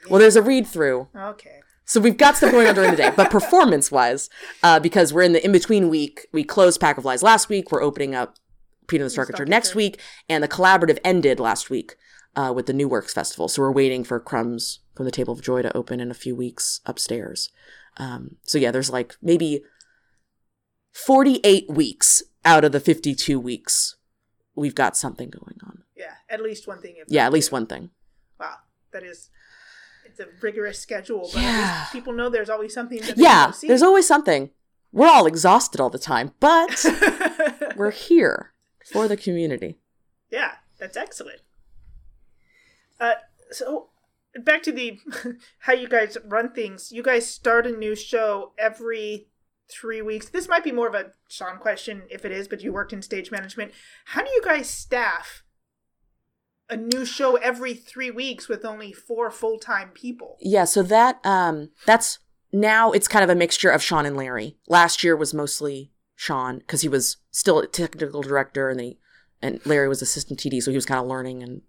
Well, there's a read through. Okay. So we've got stuff going on during the day, but performance wise, uh, because we're in the in between week, we closed Pack of Lies last week. We're opening up Peter and the Starcatcher Starcatcher. next week, and the collaborative ended last week uh, with the New Works Festival. So we're waiting for Crumbs from the Table of Joy to open in a few weeks upstairs. Um, so yeah, there's like maybe 48 weeks out of the 52 weeks, we've got something going on. Yeah, at least one thing. Yeah, at least two. one thing. Wow, that is. It's a rigorous schedule, but Yeah. people know there's always something. Yeah, there's always something. We're all exhausted all the time, but we're here for the community. Yeah, that's excellent. Uh, so back to the how you guys run things. You guys start a new show every three weeks. This might be more of a Sean question if it is, but you worked in stage management. How do you guys staff a new show every three weeks with only four full time people? Yeah, so that um that's now it's kind of a mixture of Sean and Larry. Last year was mostly Sean because he was still a technical director and they and Larry was assistant TD, so he was kind of learning and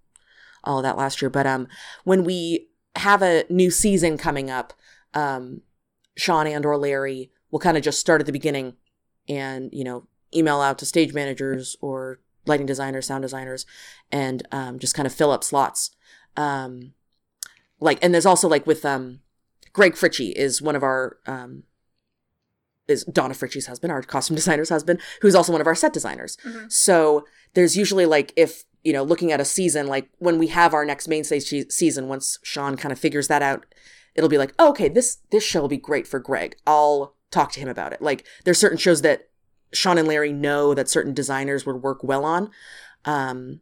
all of that last year. But um when we have a new season coming up, um Sean and or Larry will kind of just start at the beginning and, you know, email out to stage managers or lighting designers, sound designers, and um, just kind of fill up slots. Um, like, and there's also like with um, Greg Fritchie is one of our um, is Donna Fritchie's husband, our costume designer's husband, who's also one of our set designers. Mhm. So there's usually like if you know looking at a season, like when we have our next mainstay se- season, once Sean kind of figures that out, it'll be like, oh, okay, this this show will be great for Greg. I'll talk to him about it. Like there's certain shows that Sean and Larry know that certain designers would work well on. Um,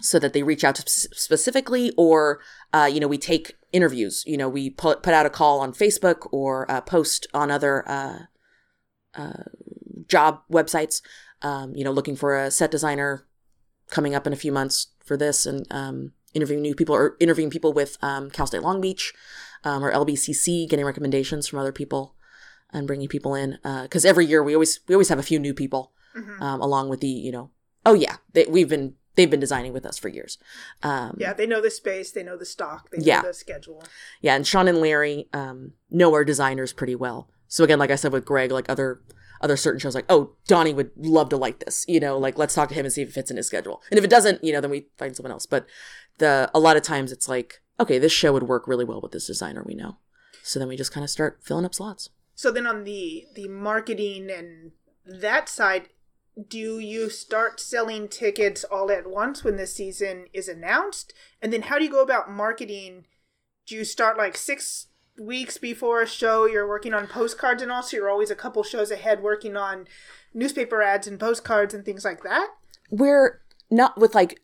so that they reach out to specifically or uh, you know we take interviews you know we put, put out a call on facebook or uh, post on other uh, uh, job websites um, you know looking for a set designer coming up in a few months for this and um, interviewing new people or interviewing people with um, cal state long beach um, or lbcc getting recommendations from other people and bringing people in because every year we always we always have a few new people Mhm. um, along with the you know oh yeah they, we've been they've been designing with us for years um, Yeah, they know the space, they know the stock, they know Yeah. the schedule. yeah and sean and larry um, know our designers pretty well so again like i said with greg like other other certain shows like oh donnie would love to like this you know like let's talk to him and see if it fits in his schedule and if it doesn't you know then we find someone else but the a lot of times it's like okay this show would work really well with this designer we know so then we just kind of start filling up slots So then on the the marketing and that side, do you start selling tickets all at once when the season is announced? And then how do you go about marketing? Do you start like six weeks before a show you're working on postcards and all so you're always a couple shows ahead working on newspaper ads and postcards and things like that? we're not with like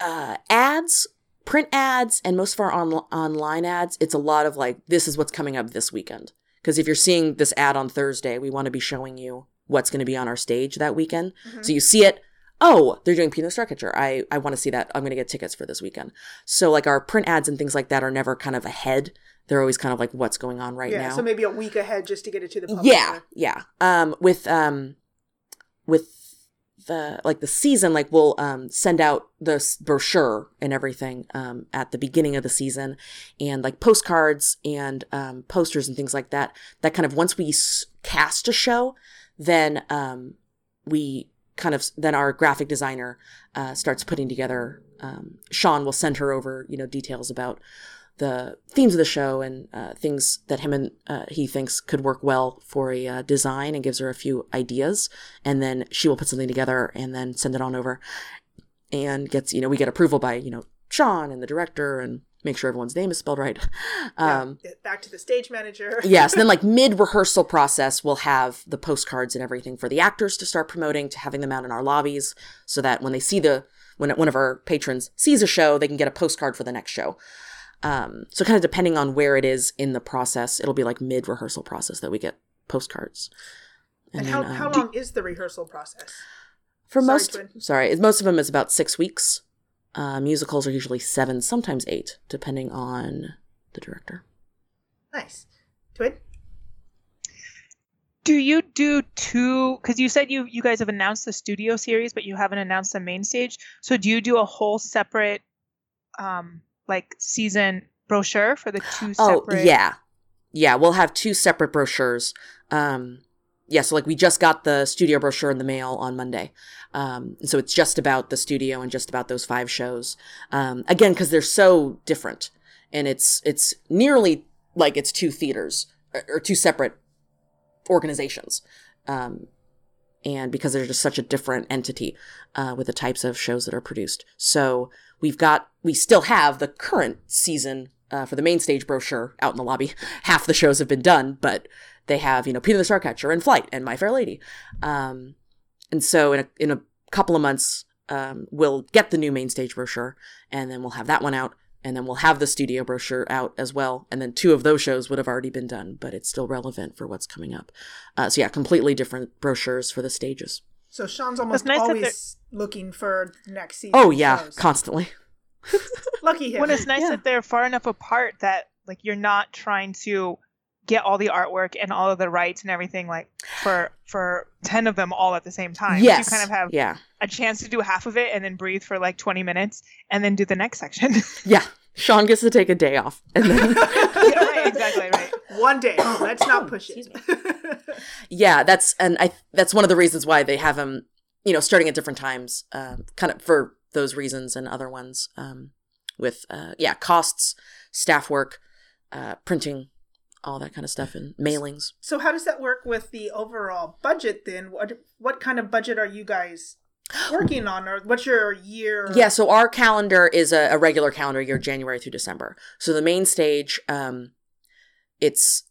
uh ads print ads and most of our on- online ads it's a lot of like this is what's coming up this weekend. Because if you're seeing this ad on thursday we want to be showing you what's going to be on our stage that weekend. So you see it oh they're doing peanut starcatcher i i want to see that. I'm going to get tickets for this weekend. So like our print ads and things like that are never kind of ahead they're always kind of like what's going on right now. yeah, now so maybe a week ahead just to get it to the public. yeah yeah um with um with the like the season like we'll um send out the brochure and everything um at the beginning of the season and like postcards and um posters and things like that that kind of once we cast a show then um we kind of then our graphic designer uh starts putting together um Sean will send her over you know details about the themes of the show and uh, things that him and uh, he thinks could work well for a uh, design and gives her a few ideas and then she will put something together and then send it on over and gets you know we get approval by you know sean and the director and make sure everyone's name is spelled right. Yeah, Um, back to the stage manager. yes, and then like mid rehearsal process, we'll have the postcards and everything for the actors to start promoting, to having them out in our lobbies, so that when they see the when one of our patrons sees a show, they can get a postcard for the next show. Um, so kind of depending on where it is in the process, it'll be like mid rehearsal process that we get postcards. And, then, how, um, how long is the rehearsal process? For Sorry, most, Twin. sorry, most of them is about six weeks. Uh, musicals are usually seven, sometimes eight, depending on the director. Nice. Twin? Do you do two? Because you said you you guys have announced the studio series, but you haven't announced the main stage. So do you do a whole separate, um, like season brochure for the two separate? yeah. Yeah, we'll have two separate brochures. Um, yeah, so like we just got the studio brochure in the mail on Monday. Um, and so it's just about the studio and just about those five shows. Um, again, because they're so different. And it's it's nearly like it's two theaters or, or two separate organizations. Um, and because they're just such a different entity uh, with the types of shows that are produced. So we've got, we still have the current season uh, for the main stage brochure out in the lobby. Half the shows have been done, but they have, you know, Peter the Starcatcher and Flight and My Fair Lady. Um, and so in a, in a couple of months, um, we'll get the new main stage brochure and then we'll have that one out. And then we'll have the studio brochure out as well. And then two of those shows would have already been done, but it's still relevant for what's coming up. Uh, so yeah, completely different brochures for the stages. So Sean's almost nice that always looking for next season. Oh yeah, shows. constantly. Lucky him. When it's nice Yeah. that they're far enough apart that like you're not trying to get all the artwork and all of the rights and everything like for for 10 of them all at the same time Yes. you kind of have yeah. a chance to do half of it and then breathe for like 20 minutes and then do the next section Yeah. Sean gets to take a day off. And then yeah, right exactly right One day. Let's not push it. yeah, that's and I that's one of the reasons why they have them, you know, starting at different times, um, kind of for those reasons and other ones, um, with uh, yeah, costs, staff work, uh, printing, all that kind of stuff, and mailings. so how does that work with the overall budget then? What what kind of budget are you guys working on or what's your year? Yeah, so our calendar is a, a regular calendar year, January through December. So the main stage, um, it's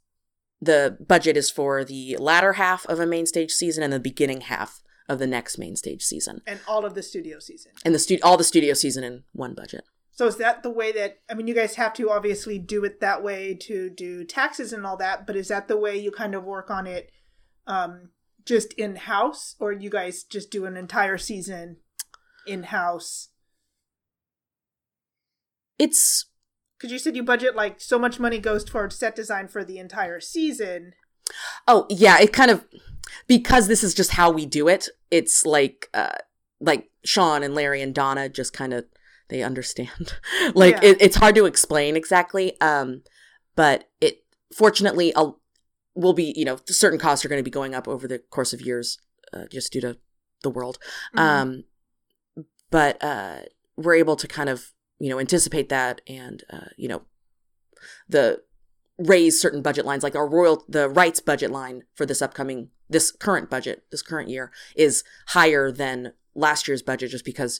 the budget is for the latter half of a main stage season and the beginning half of the next main stage season, And all of the studio season. and the stu- all the studio season in one budget. So is that the way that I mean you guys have to obviously do it that way to do taxes and all that, but is that the way you kind of work on it um just in house or you guys just do an entire season in house? It's Cuz you said you budget like so much money goes towards set design for the entire season. oh yeah, it kind of because this is just how we do it. It's like uh, like Sean and Larry and Donna just kind of they understand. like Yeah. it, it's hard to explain exactly, um, but it fortunately I'll, will be you know certain costs are going to be going up over the course of years uh, just due to the world. Mhm. Um, but uh, we're able to kind of you know anticipate that and uh, you know the raise certain budget lines like our royal the rights budget line for this upcoming this current budget this current year is higher than last year's budget just because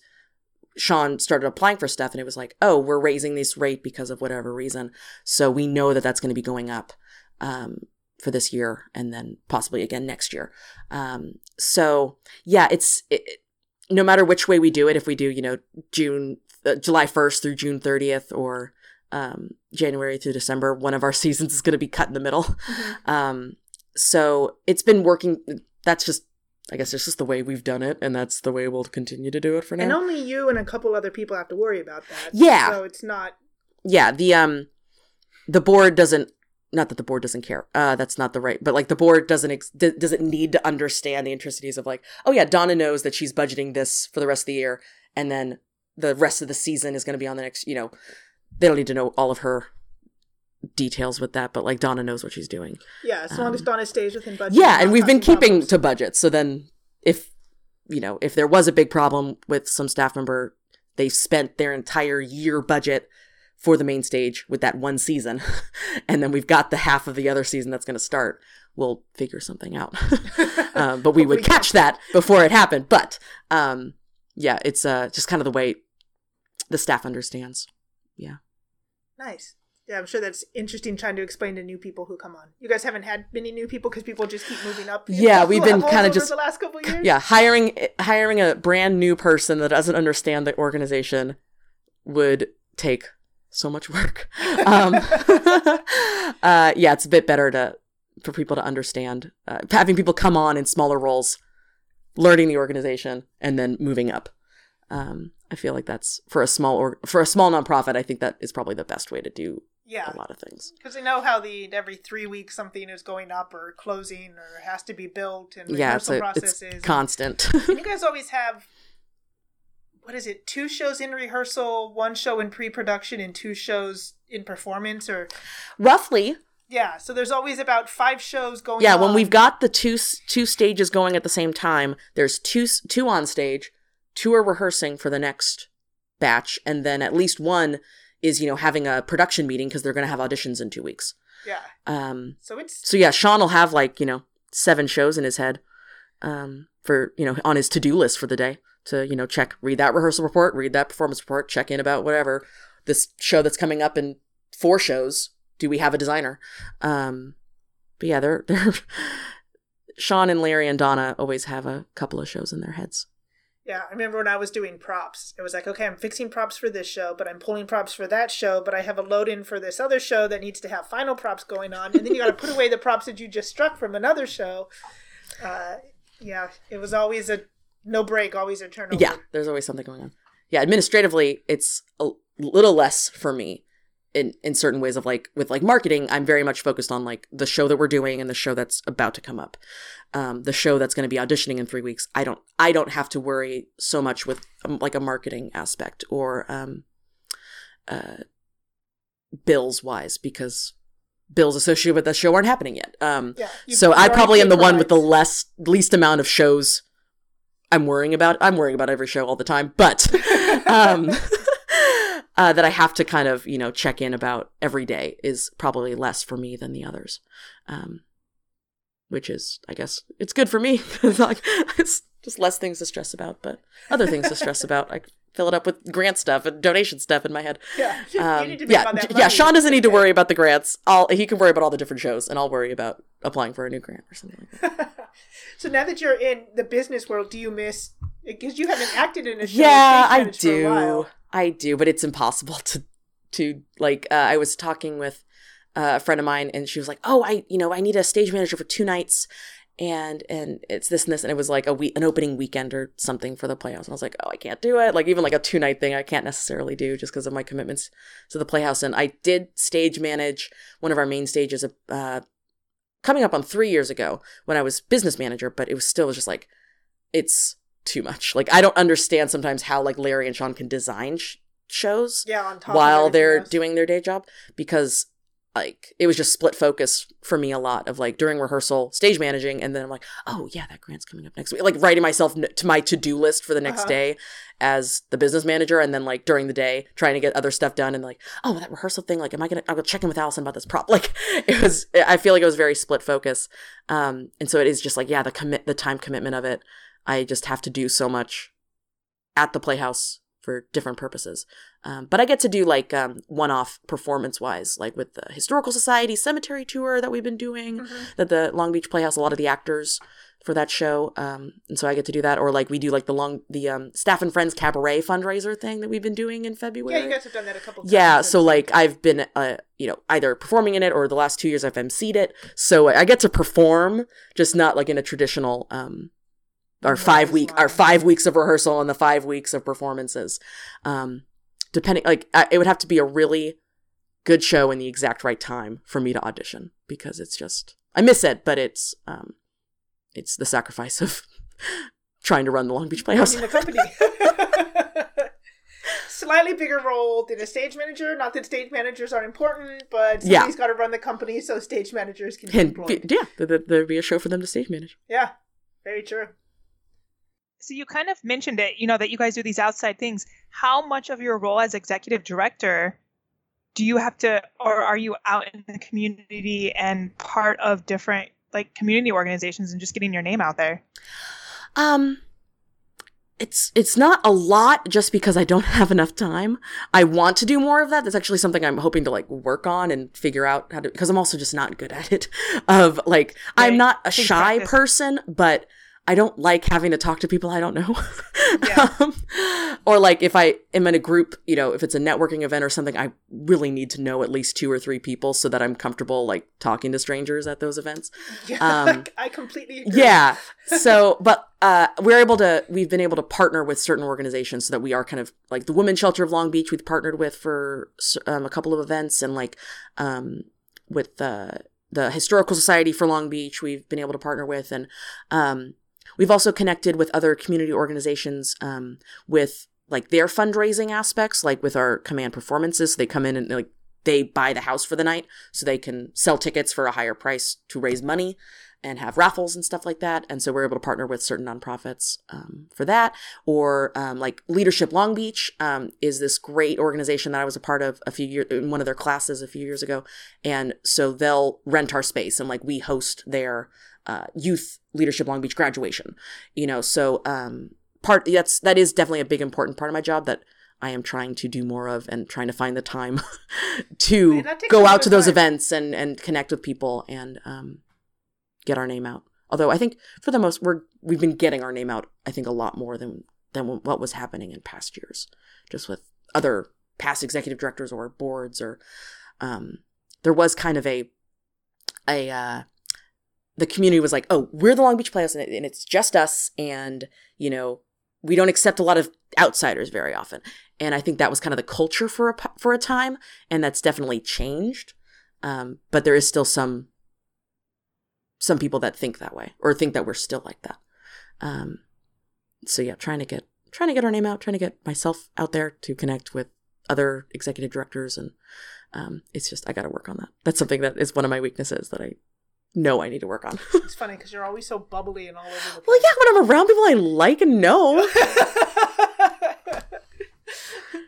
Sean started applying for stuff and it was like oh we're raising this rate because of whatever reason. So we know that that's going to be going up um, for this year and then possibly again next year. Um, so yeah it's it, no matter which way we do it if we do you know June uh, July 1st through June 30th or um, January through December, one of our seasons is going to be cut in the middle. Mhm. Um, so it's been working. That's just, I guess, it's just the way we've done it, and that's the way we'll continue to do it for now. And only you and a couple other people have to worry about that. Yeah. So it's not yeah, the um, the board doesn't. Not that the board doesn't care. Uh, that's not the right. But like the board doesn't ex- d- doesn't need to understand the intricacies of like, oh yeah, Donna knows that she's budgeting this for the rest of the year, and then the rest of the season is going to be on the next. You know, they don't need to know all of her details with that, but like Donna knows what she's doing. yeah, as long as Um, Donna stays within budget. Yeah, and we've been keeping problems. to budget. So then if you know, if there was a big problem with some staff member, they've spent their entire year budget for the main stage with that one season. and then we've got the half of the other season that's going to start. We'll figure something out. um, but we would catch that before it happened. But um, yeah, it's uh, just kind of the way the staff understands. Nice. Yeah, I'm sure that's interesting trying to explain to new people who come on. You guys haven't had many new people because people just keep moving up. Yeah, we've been kinda just- the last couple of years. Yeah, hiring hiring a brand new person that doesn't understand the organization would take so much work. Um, uh, yeah, it's a bit better to for people to understand uh, having people come on in smaller roles, learning the organization, and then moving up. Um, I feel like that's for a small or for a small nonprofit. I think that is probably the best way to do yeah. a lot of things. Because they know how the every three weeks something is going up or closing or has to be built and Yeah, rehearsal a, it's processes. constant. and you guys always have what is it? Two shows in rehearsal, one show in pre-production, and two shows in performance. Or Roughly, yeah, so there's always about five shows going. yeah. on. When we've got the two two stages going at the same time, there's two two on stage, two are rehearsing for the next batch, and then at least one is you know having a production meeting because they're going to have auditions in two weeks. yeah, Um, so it's so yeah, Sean will have like you know seven shows in his head, um, for you know on his to do list for the day to you know check, read that rehearsal report, read that performance report, check in about whatever this show that's coming up in four shows. Do we have a designer? Um, but yeah, they're they're Sean and Larry and Donna always have a couple of shows in their heads. Yeah, I remember when I was doing props. It was like, okay, I'm fixing props for this show, but I'm pulling props for that show, but I have a load in for this other show that needs to have final props going on, and then you got to put away the props that you just struck from another show. Uh, yeah, it was always a no break, always a turnover. Yeah, there's always something going on. Yeah, administratively, it's a little less for me in in certain ways of like with like marketing. I'm very much focused on like the show that we're doing and the show that's about to come up. Um, the show that's going to be auditioning in three weeks. I don't I don't have to worry so much with um, like a marketing aspect or um, uh, bills wise because bills associated with that show aren't happening yet. Um, Yeah, so I probably am the one with the less least amount of shows I'm worrying about. I'm worrying about every show all the time, but um, uh, that I have to kind of you know check in about every day is probably less for me than the others. Um, which is, I guess, it's good for me. it's like it's just less things to stress about, but other things to stress about. I fill it up with grant stuff and donation stuff in my head. Yeah, you Um, need to yeah, that yeah. Sean doesn't need to worry about the grants. I'll he can worry about all the different shows, and I'll worry about applying for a new grant or something like that. so now that you're in the business world, do you miss? Because you haven't acted in a show. yeah, I managed for a while. do. I do, but it's impossible to to like. Uh, I was talking with uh, a friend of mine, and she was like, "Oh, I you know I need a stage manager for two nights." And and it's this and this and it was like a week an opening weekend or something for the playhouse and I was like oh I can't do it like even like a two night thing I can't necessarily do just because of my commitments to the playhouse and I did stage manage one of our main stages uh, coming up on three years ago when I was business manager but it was still just like it's too much like I don't understand sometimes how like Larry and Sean can design sh- shows Yeah, while they're else. doing their day job because like it was just split focus for me a lot of like during rehearsal stage managing and then i'm like oh yeah that grant's coming up next week like writing myself n- to my to-do list for the next Uh-huh. day as the business manager and then like during the day trying to get other stuff done and like oh that rehearsal thing like am i gonna i'll go check in with allison about this prop like it was i feel like it was very split focus um and so it is just like yeah the commit the time commitment of it i just have to do so much at the playhouse for different purposes. Um, but I get to do like um, one-off performance-wise, like with the Historical Society Cemetery Tour that we've been doing, Mhm. that the Long Beach Playhouse, a lot of the actors for that show, um, and so I get to do that. Or like we do like the long the um, Staff and Friends Cabaret fundraiser thing that we've been doing in February. Yeah, you guys have done that a couple times. Yeah, so like I've been, uh, you know, either performing in it or the last two years I've emceed it. So I get to perform, just not like in a traditional, um, our five week, our five weeks of rehearsal and the five weeks of performances. Um, depending, like I, it would have to be a really good show in the exact right time for me to audition because it's just I miss it, but it's um, it's the sacrifice of trying to run the Long Beach Playhouse. the company. Slightly bigger role than a stage manager. Not that stage managers aren't important, but Yeah. somebody's got to run the company so stage managers can be yeah, there- there- there'd be a show for them to stage manage. Yeah, very true. So you kind of mentioned it, you know, that you guys do these outside things. How much of your role as executive director do you have to, or are you out in the community and part of different like community organizations and just getting your name out there? Um, it's it's not a lot just because I don't have enough time. I want to do more of that. That's actually something I'm hoping to like work on and figure out how to because I'm also just not good at it. Of like I'm not a shy practice. person, but I don't like having to talk to people I don't know. Yeah. um, or like if I am in a group, you know, if it's a networking event or something, I really need to know at least two or three people so that I'm comfortable like talking to strangers at those events. Yeah, Um, I completely agree. Yeah. So, but uh, we're able to, we've been able to partner with certain organizations so that we are kind of like the Women's Shelter of Long Beach, we've partnered with for um, a couple of events and like um, with uh, the Historical Society for Long Beach, we've been able to partner with. And um, we've also connected with other community organizations um, with like their fundraising aspects, like with our command performances. So they come in and like, they buy the house for the night so they can sell tickets for a higher price to raise money and have raffles and stuff like that. And so we're able to partner with certain nonprofits um, for that. Or um, like Leadership Long Beach um, is this great organization that I was a part of a few years in one of their classes a few years ago. And so they'll rent our space and like we host their uh, youth leadership Long Beach graduation. You know, so um, part that's that is definitely a big important part of my job that. I am trying to do more of and trying to find the time to Man, that takes a go out to those time. events and and connect with people and um, get our name out. Although I think for the most we're we've been getting our name out. I think a lot more than than what was happening in past years, just with other past executive directors or boards or um, there was kind of a a uh, the community was like, oh, we're the Long Beach Playhouse and, it, and it's just us, and you know we don't accept a lot of outsiders very often. And I think that was kind of the culture for a for a time, and that's definitely changed. Um, but there is still some some people that think that way or think that we're still like that. Um, so yeah, trying to get trying to get our name out, trying to get myself out there to connect with other executive directors, and um, it's just I got to work on that. That's something that is one of my weaknesses that I know I need to work on. It's funny because you're always so bubbly and all over the well, yeah, when I'm around people I like and know,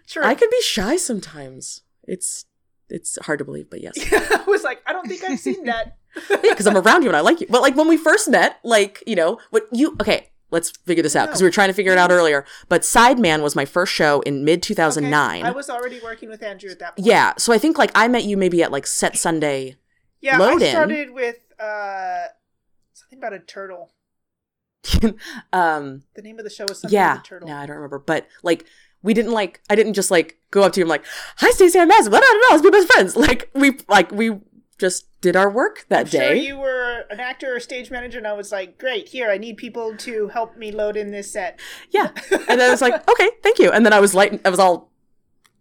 True. I can be shy sometimes. It's it's hard to believe, but yes. I was like, I don't think I've seen that. yeah, because I'm around you and I like you. But like when we first met, like you know, what you okay? Let's figure this out because we were trying to figure it out earlier. But Sideman was my first show in mid 2009. Okay, I was already working with Andrew at that point. yeah, so I think like I met you maybe at like Set Sunday. Yeah, I started with uh something about a turtle. um, The name of the show was something yeah, turtle. no, I don't remember. But like we didn't like I didn't just like go up to you and like, "Hi, Stacey, I'm Madison. Blah, blah, blah, Let's be best friends." Like we like we just did our work that I'm day. sure you were an actor or stage manager, and I was like, "Great, here, I need people to help me load in this set." Yeah. And then I was like, okay, thank you. And then I was light, I was all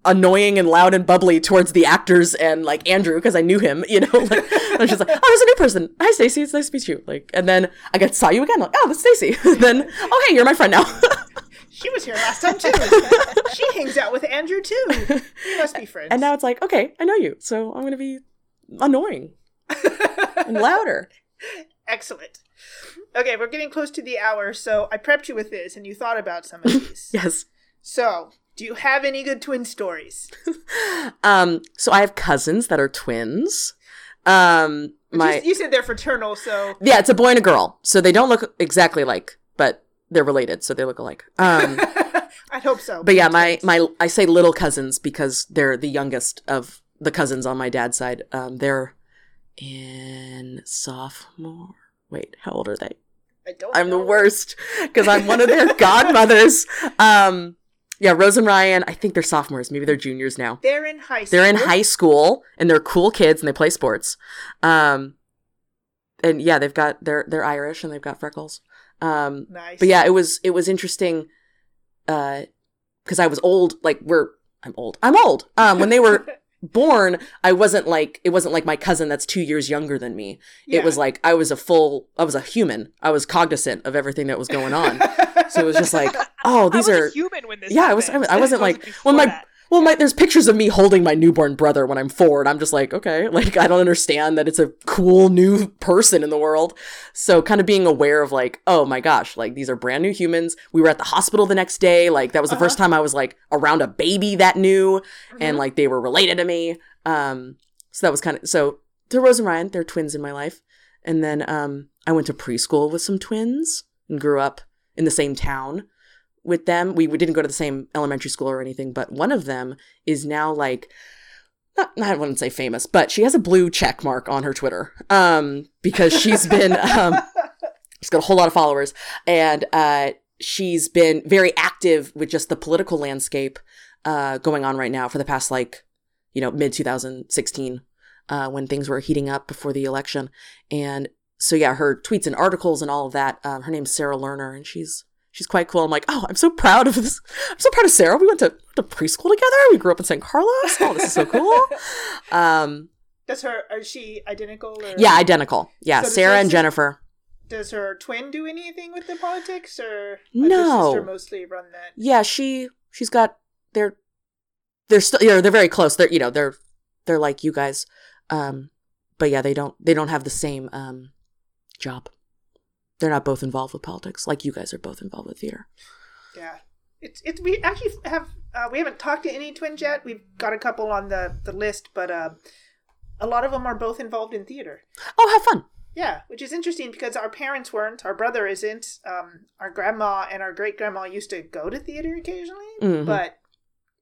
annoying and loud and bubbly towards the actors and like Andrew because I knew him, you know. Like I was just like, oh, there's a new person. Hi, Stacey. It's nice to meet you. Like, and then I got saw you again. Like, oh, that's Stacey. then, oh, hey, you're my friend now. She was here last time too. she hangs out with Andrew too. We must be friends. and now it's like, okay, I know you, so I'm gonna be annoying and louder. Excellent. Okay, we're getting close to the hour, so I prepped you with this, and you thought about some of these. Yes. So, do you have any good twin stories? Um. So I have cousins that are twins. Um. My you, you said they're fraternal, so yeah, it's a boy and a girl, so they don't look exactly like, but they're related, so they look alike. Um. I'd hope so. but yeah, my my I say little cousins because they're the youngest of the cousins on my dad's side. Um, they're in sophomore. Wait, how old are they? I don't. I'm the worst because I'm one of their godmothers. Um, yeah, Rose and Ryan. I think they're sophomores. Maybe they're juniors now. They're in high school. They're in high school and they're cool kids and they play sports. Um, and yeah, they've got they're they're Irish and they've got freckles. Um, Nice. but yeah, it was it was interesting uh because I was old like we're I'm old. I'm old. Um when they were born, I wasn't like it wasn't like my cousin that's 2 years younger than me. Yeah. It was like I was a full I was a human. I was cognizant of everything that was going on. so it was just like, oh, these are a human when this. Yeah, I was- happened. I wasn't like- when my- that. Well, my, there's pictures of me holding my newborn brother when I'm four, and I'm just like, okay, like I don't understand that it's a cool new person in the world. So, kind of being aware of like, oh my gosh, like these are brand new humans. We were at the hospital the next day. Like that was the Uh-huh. first time I was like around a baby that new, and Mhm. like they were related to me. Um, so that was kind of so. To Rose and Ryan, they're twins in my life, and then um, I went to preschool with some twins and grew up in the same town with them. We, we didn't go to the same elementary school or anything, but one of them is now like not, I wouldn't say famous, but she has a blue check mark on her Twitter um, because she's been um, she's got a whole lot of followers and uh, she's been very active with just the political landscape uh, going on right now for the past like you know mid 2016 uh, when things were heating up before the election and so yeah her tweets and articles and all of that um, her name's sarah lerner and she's she's quite cool. I'm like oh i'm so proud of this. I'm so proud of sarah. We went to, to preschool together. We grew up in san carlos. Oh this is so cool. Um Does her is she identical or? Yeah identical. Yeah So sarah and jennifer. Does her twin do anything with the politics or No. sister mostly run that? yeah she she's got they're they're still you know they're very close. They're you know they're they're like you guys. Um but yeah they don't they don't have the same um job they're not both involved with politics like you guys are both involved with theater Yeah. It's it's we actually have uh, we haven't talked to any twins yet. We've got a couple on the the list, but uh, a lot of them are both involved in theater. oh have fun Yeah, which is interesting because our parents weren't, our brother isn't, um, our grandma and our great grandma used to go to theater occasionally, Mhm. but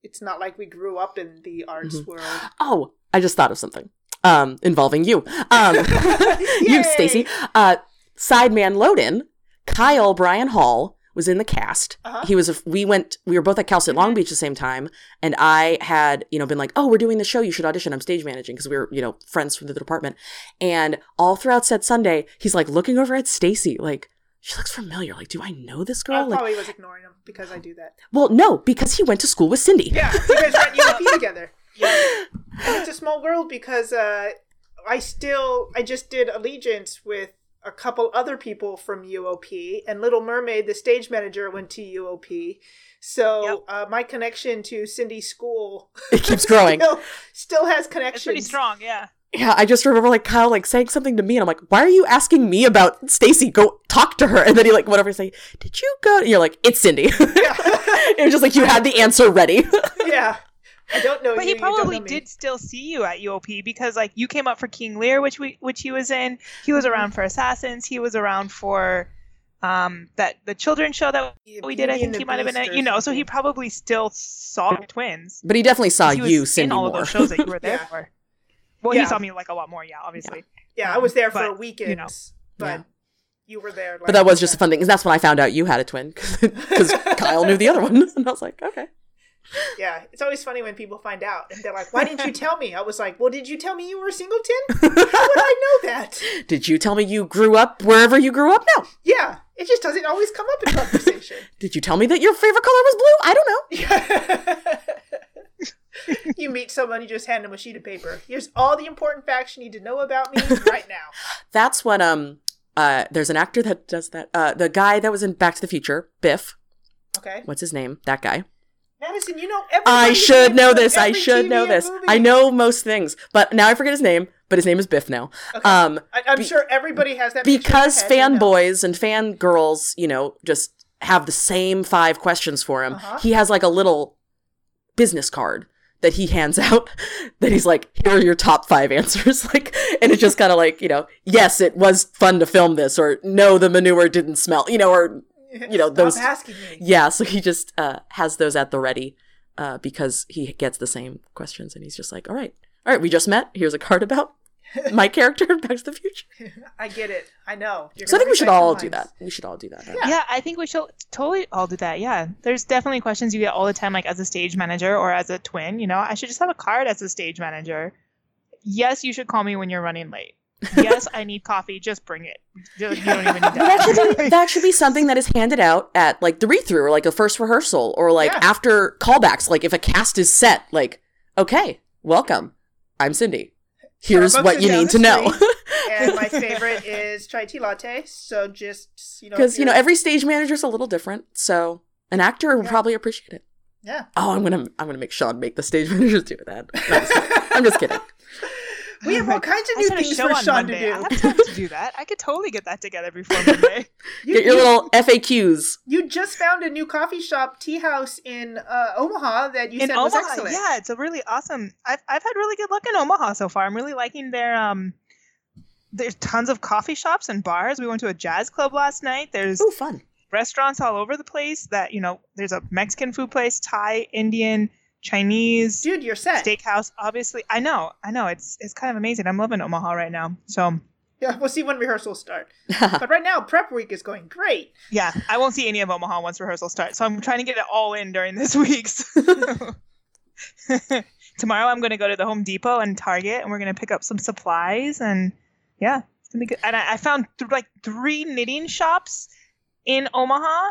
it's not like we grew up in the arts Mhm. world. oh i just thought of something um involving you um you stacy uh sideman loden kyle brian hall was in the cast Uh-huh. he was a, we went we were both at cal state long beach at the same time and i had you know been like oh we're doing the show you should audition i'm stage managing because we were you know friends from the department and all throughout said sunday he's like looking over at stacy like she looks familiar like do i know this I girl like probably was ignoring him because I do that. well no because he went to school with cindy Yeah, you guys were at together. Yeah. And it's a small world because uh, I still I just did Allegiance with a couple other people from UOP, and Little Mermaid, the stage manager, went to UOP. So Yep. uh, my connection to Cindy's school it keeps growing still, still has connections. It's pretty strong, yeah. yeah, I just remember like Kyle like saying something to me, and I'm like, "Why are you asking me about Stacy? Go talk to her." And then he like whatever say, "Did you go?" And you're like, "It's Cindy." it was just like you had the answer ready. yeah. I don't know But you, he probably know did still see you at UOP because like you came up for King Lear, which we which he was in. He was around for Assassins. He was around for um that the children's show that we did. I think he might have been at you know. So he probably still saw twins. but he definitely saw he was you, in Cindy, all of those shows that you were there Yeah. for. Well, Yeah. he saw me like a lot more, yeah, obviously. Yeah, I was there for But, weekends, you know. but Yeah. you were there. but that was just a fun thing because that's when I found out you had a twin because Kyle knew the other one, and I was like, okay. Yeah, it's always funny when people find out and they're like, "Why didn't you tell me?" I was like, "Well, did you tell me you were a singleton? How would I know that?" Did you tell me you grew up wherever you grew up? No. Yeah, it just doesn't always come up in conversation. Did you tell me that your favorite color was blue? I don't know. you meet someone, you just hand them a sheet of paper. Here's all the important facts you need to know about me right now. That's what um uh there's an actor that does that. Uh the guy that was in Back to the Future, Biff. Okay, What's his name? That guy. Madison, you know. I should know this. I should know this. I know. most things, but now I forget his name. But his name is Biff now. Okay. Um, I, I'm be- sure everybody has that because their head, they know. fanboys and fangirls, you know, just have the same five questions for him. Uh-huh. He has like a little business card that he hands out that he's like, here are your top five answers. like, and it's just kind of like, you know, yes, it was fun to film this, or no, the manure didn't smell, you know, or you know, Stop those- asking me. yeah. So he just uh, has those at the ready uh, because he gets the same questions, and he's just like, all right, all right, we just met. Here's a card about my character in Back to the Future. I get it. I know. You're So I think we should all some do that. We should all do that. Yeah. Yeah, I think we should totally all do that. Yeah. There's definitely questions you get all the time, like as a stage manager or as a twin. You know, I should just have a card as a stage manager. Yes, you should call me when you're running late. Yes, I need coffee. Just bring it. You don't even need But that should be that should be something that is handed out at like the read through or like a first rehearsal or like Yeah. after callbacks. Like if a cast is set, like okay, welcome, I'm Cindy. Here's Starbucks what you need to know. and my favorite is chai tea latte. So just you know, Because you know every stage manager is a little different, so an actor would probably appreciate it. yeah. Oh, I'm gonna I'm gonna make Sean make the stage managers do that. No, I'm, just. I'm just kidding. We have all kinds of new just had a things show for on Sean Monday. to I do. have time to do that. I could totally get that together before Monday. You, Get your you- little FAQs. you just found a new coffee shop, tea house in uh, Omaha that you in said was excellent. yeah, it's a really awesome. I've I've had really good luck in Omaha so far. I'm really liking their um. There's tons of coffee shops and bars. We went to a jazz club last night. There's Oh, fun. restaurants all over the place. That you know, there's a Mexican food place, Thai, Indian, Chinese, Dude, you're set. steakhouse. Obviously, I know, I know. It's it's kind of amazing. I'm loving Omaha right now. So Yeah, we'll see when rehearsals start. But right now, prep week is going great. yeah, I won't see any of Omaha once rehearsals start. So I'm trying to get it all in during this week's. Tomorrow I'm going to go to the Home Depot and Target, and we're going to pick up some supplies. And yeah, it's gonna be good. And I, I found th- like three knitting shops in Omaha.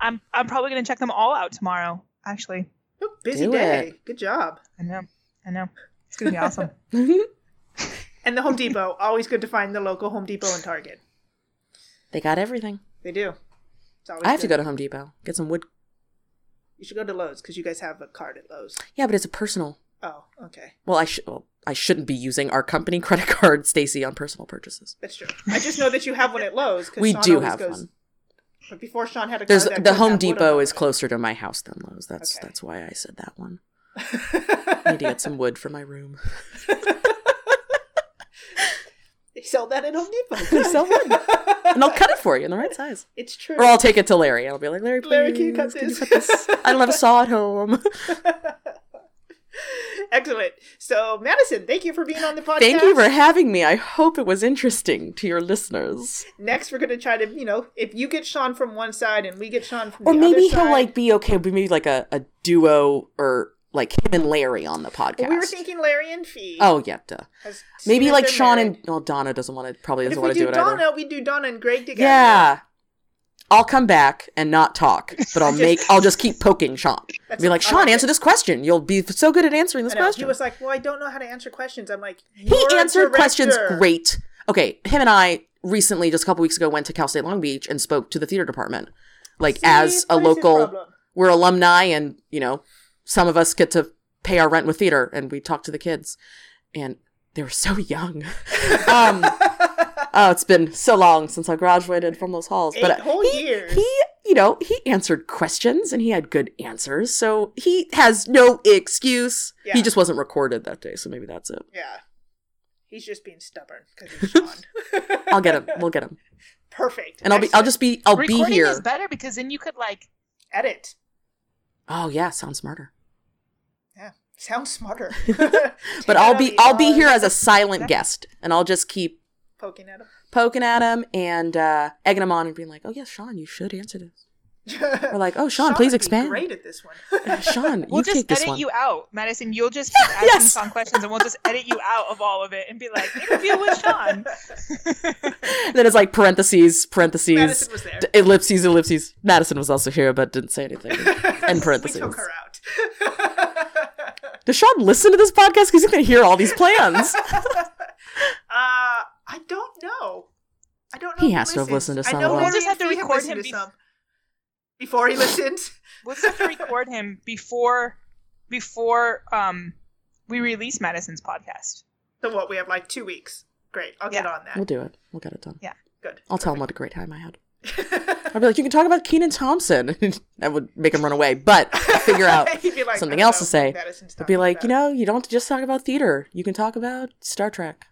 I'm I'm probably going to check them all out tomorrow. Actually, Ooh, busy Do day. it. Good job. I know, I know, it's going to be awesome. And the Home Depot, always good to find the local Home Depot and Target. they got everything. They do. It's always I have to go to Home Depot get some wood. You should go to Lowe's because you guys have a card at Lowe's. Yeah, but it's a personal. Oh, okay. Well, I should. Well, I shouldn't be using our company credit card, Stacy, on personal purchases. That's true. I just know that you have one at Lowe's. 'cause We Sean do have goes- one. But before Sean had a There's the Home have wood on Depot is closer to my house than Lowe's. That's Okay. that's why I said that one. I need to get some wood for my room. They sell that at Home Depot. They sell wood. And I'll cut it for you in the right size. It's true. Or I'll take it to Larry. I'll be like, Larry, please, Larry, can you cut can you this?" cut this? I don't have a saw at home. Excellent. So, Madison, thank you for being on the podcast. Thank you for having me. I hope it was interesting to your listeners. Next, we're going to try to, you know, if you get Sean from one side and we get Sean from the other. Or maybe he'll side. like be okay. We Maybe like a, a duo or like him and Larry on the podcast. We were thinking Larry and Fee. Oh yeah, duh. Maybe like Sean married. and well Donna doesn't want to probably doesn't want to do, do, it Donna, either. we do Donna and Greg together. Yeah. I'll come back and not talk, but I'll make I'll just keep poking Sean. That's- be like, Sean, like answer it. this question. You'll be so good at answering this question. He was like, "Well, I don't know how to answer questions." I'm like, he "You're a answered questions great. Okay, him and I recently, just a couple weeks ago, went to Cal State Long Beach and spoke to the theater department. Like See, as a what is his local, we're alumni, and you know, some of us get to pay our rent with theater, and we talk to the kids, and they were so young. um, oh, it's been so long since I graduated from those halls, but Eight whole he, years. he, you know, he answered questions and he had good answers, so he has no excuse. Yeah. He just wasn't recorded that day, so maybe that's it. Yeah. He's just being stubborn because he's Sean. I'll get him. We'll get him. Perfect. And I'll be I'll just be I'll Recording be here. is better because then you could like edit. Oh yeah, sounds smarter. Yeah, sounds smarter. But I'll be I'll be here as a silent guest and I'll just keep poking at him. poking at him and uh egging him on and being like, "Oh yes, Sean, you should answer this." We're like, "Oh, Sean, please would be expand." Great at this one. Sean, we'll you just take this edit one. you out, Madison. You'll just keep asking Yes. Sean questions, and we'll just edit you out of all of it and be like, interview with Sean. then it's like parentheses, parentheses, was there. d- ellipses, ellipses. Madison was also here but didn't say anything. And parentheses. we took her out. Does Sean listen to this podcast? Because he's going to hear all these plans. Uh, I don't know. I don't know. He if has to have listened to some. I know of We'll just have to record listened him to some before he listens. We'll just have to record him before before um we release Madison's podcast. So what? We have like two weeks. Great. I'll get on that. We'll do it. We'll get it done. Yeah. Good. I'll tell him what a great time I had. I'll be like, you can talk about Kenan Thompson. that would make him run away. But figure out like, something else to say. what Madison's I'd be talking like, you know, you don't have to just talk about theater. You can talk about Star Trek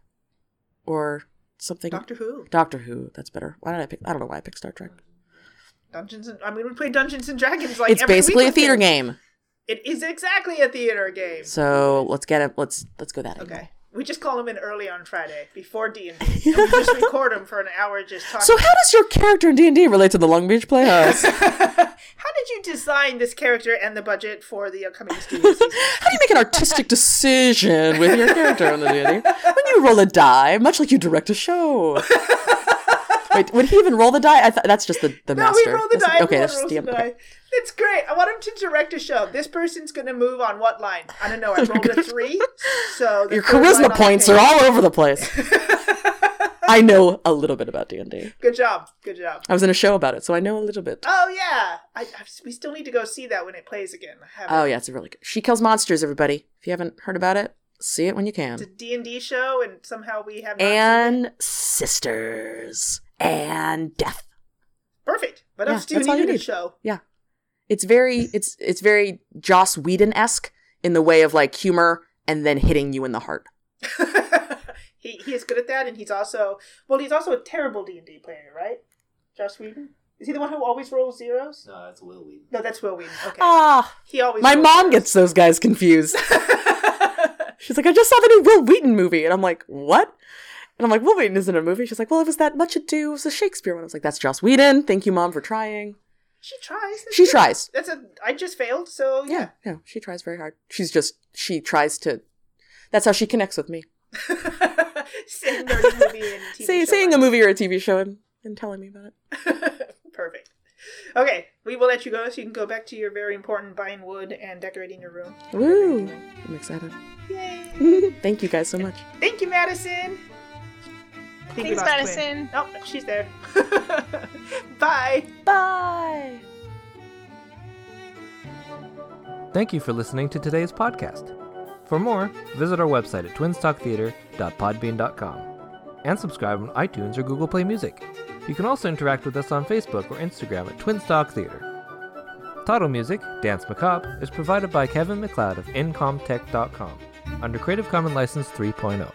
or something. Doctor Who, Doctor Who. That's better. Why did I pick? I don't know why I picked Star Trek. Dungeons and I mean, we play Dungeons and Dragons like it's basically a theater game. It is exactly a theater game. So let's get it. Let's let's go that. angle. Okay. We just call him in early on Friday before D and D. We just record him for an hour, just talking. So how does your character in D and D relate to the Long Beach Playhouse? How did you design this character and the budget for the upcoming studio season? How do you make an artistic decision with your character in the D&D? When you roll a die, much like you direct a show. Wait, would he even roll the die? I thought that's just the, the No, master. we roll the That's- die. Okay, that's just the okay. die. It's great. I want him to direct a show. This person's going to move on what line? I don't know. I rolled a three, so Your on charisma points are all over the place. I know a little bit about D&D. Good job. Good job. I was in a show about it, so I know a little bit. Oh yeah, I, I, we still need to go see that when it plays again. Oh yeah, it's a really good. She kills monsters. Everybody, if you haven't heard about it, see it when you can. It's a D and D show, and somehow we have not seen it. And sisters and death. perfect. What Yeah, else do you need you in a show? Yeah. It's very it's it's very Joss Whedon esque in the way of like humor and then hitting you in the heart. he he is good at that, and he's also well, he's also a terrible D and D player, right? Joss Whedon. Is he the one who always rolls zeros? No, that's Wil Wheaton. No, that's Wil Wheaton. Okay. Ah, he always. my mom zeros. gets those guys confused. She's like, I just saw the new Wil Wheaton movie. And I'm like, what? And I'm like, Wil Wheaton isn't a movie. She's like, well, it was that Much Ado. It was a Shakespeare one. I was like, that's Joss Whedon. Thank you, mom, for trying. She tries. That's She good. tries. That's a. I just failed, so Yeah, yeah. yeah, she tries very hard. She's just, she tries to, that's how she connects with me. Saying nerdy movie and TV Say, show saying a movie or a TV show and, and telling me about it. Perfect. Okay, we will let you go so you can go back to your very important buying wood and decorating your room. Woo! I'm excited. Yay! Thank you guys so much. Thank you, Madison. I think Thanks, lost Madison. Quinn. Oh, she's there. Bye. Bye! Thank you for listening to today's podcast. For more, visit our website at twinstalktheater.podbean.com and subscribe on iTunes or Google Play Music. You can also interact with us on Facebook or Instagram at Twinstalk Theater. Title music, Danse Macabre, is provided by Kevin MacLeod of Incompetech.com under Creative Commons License 3.0.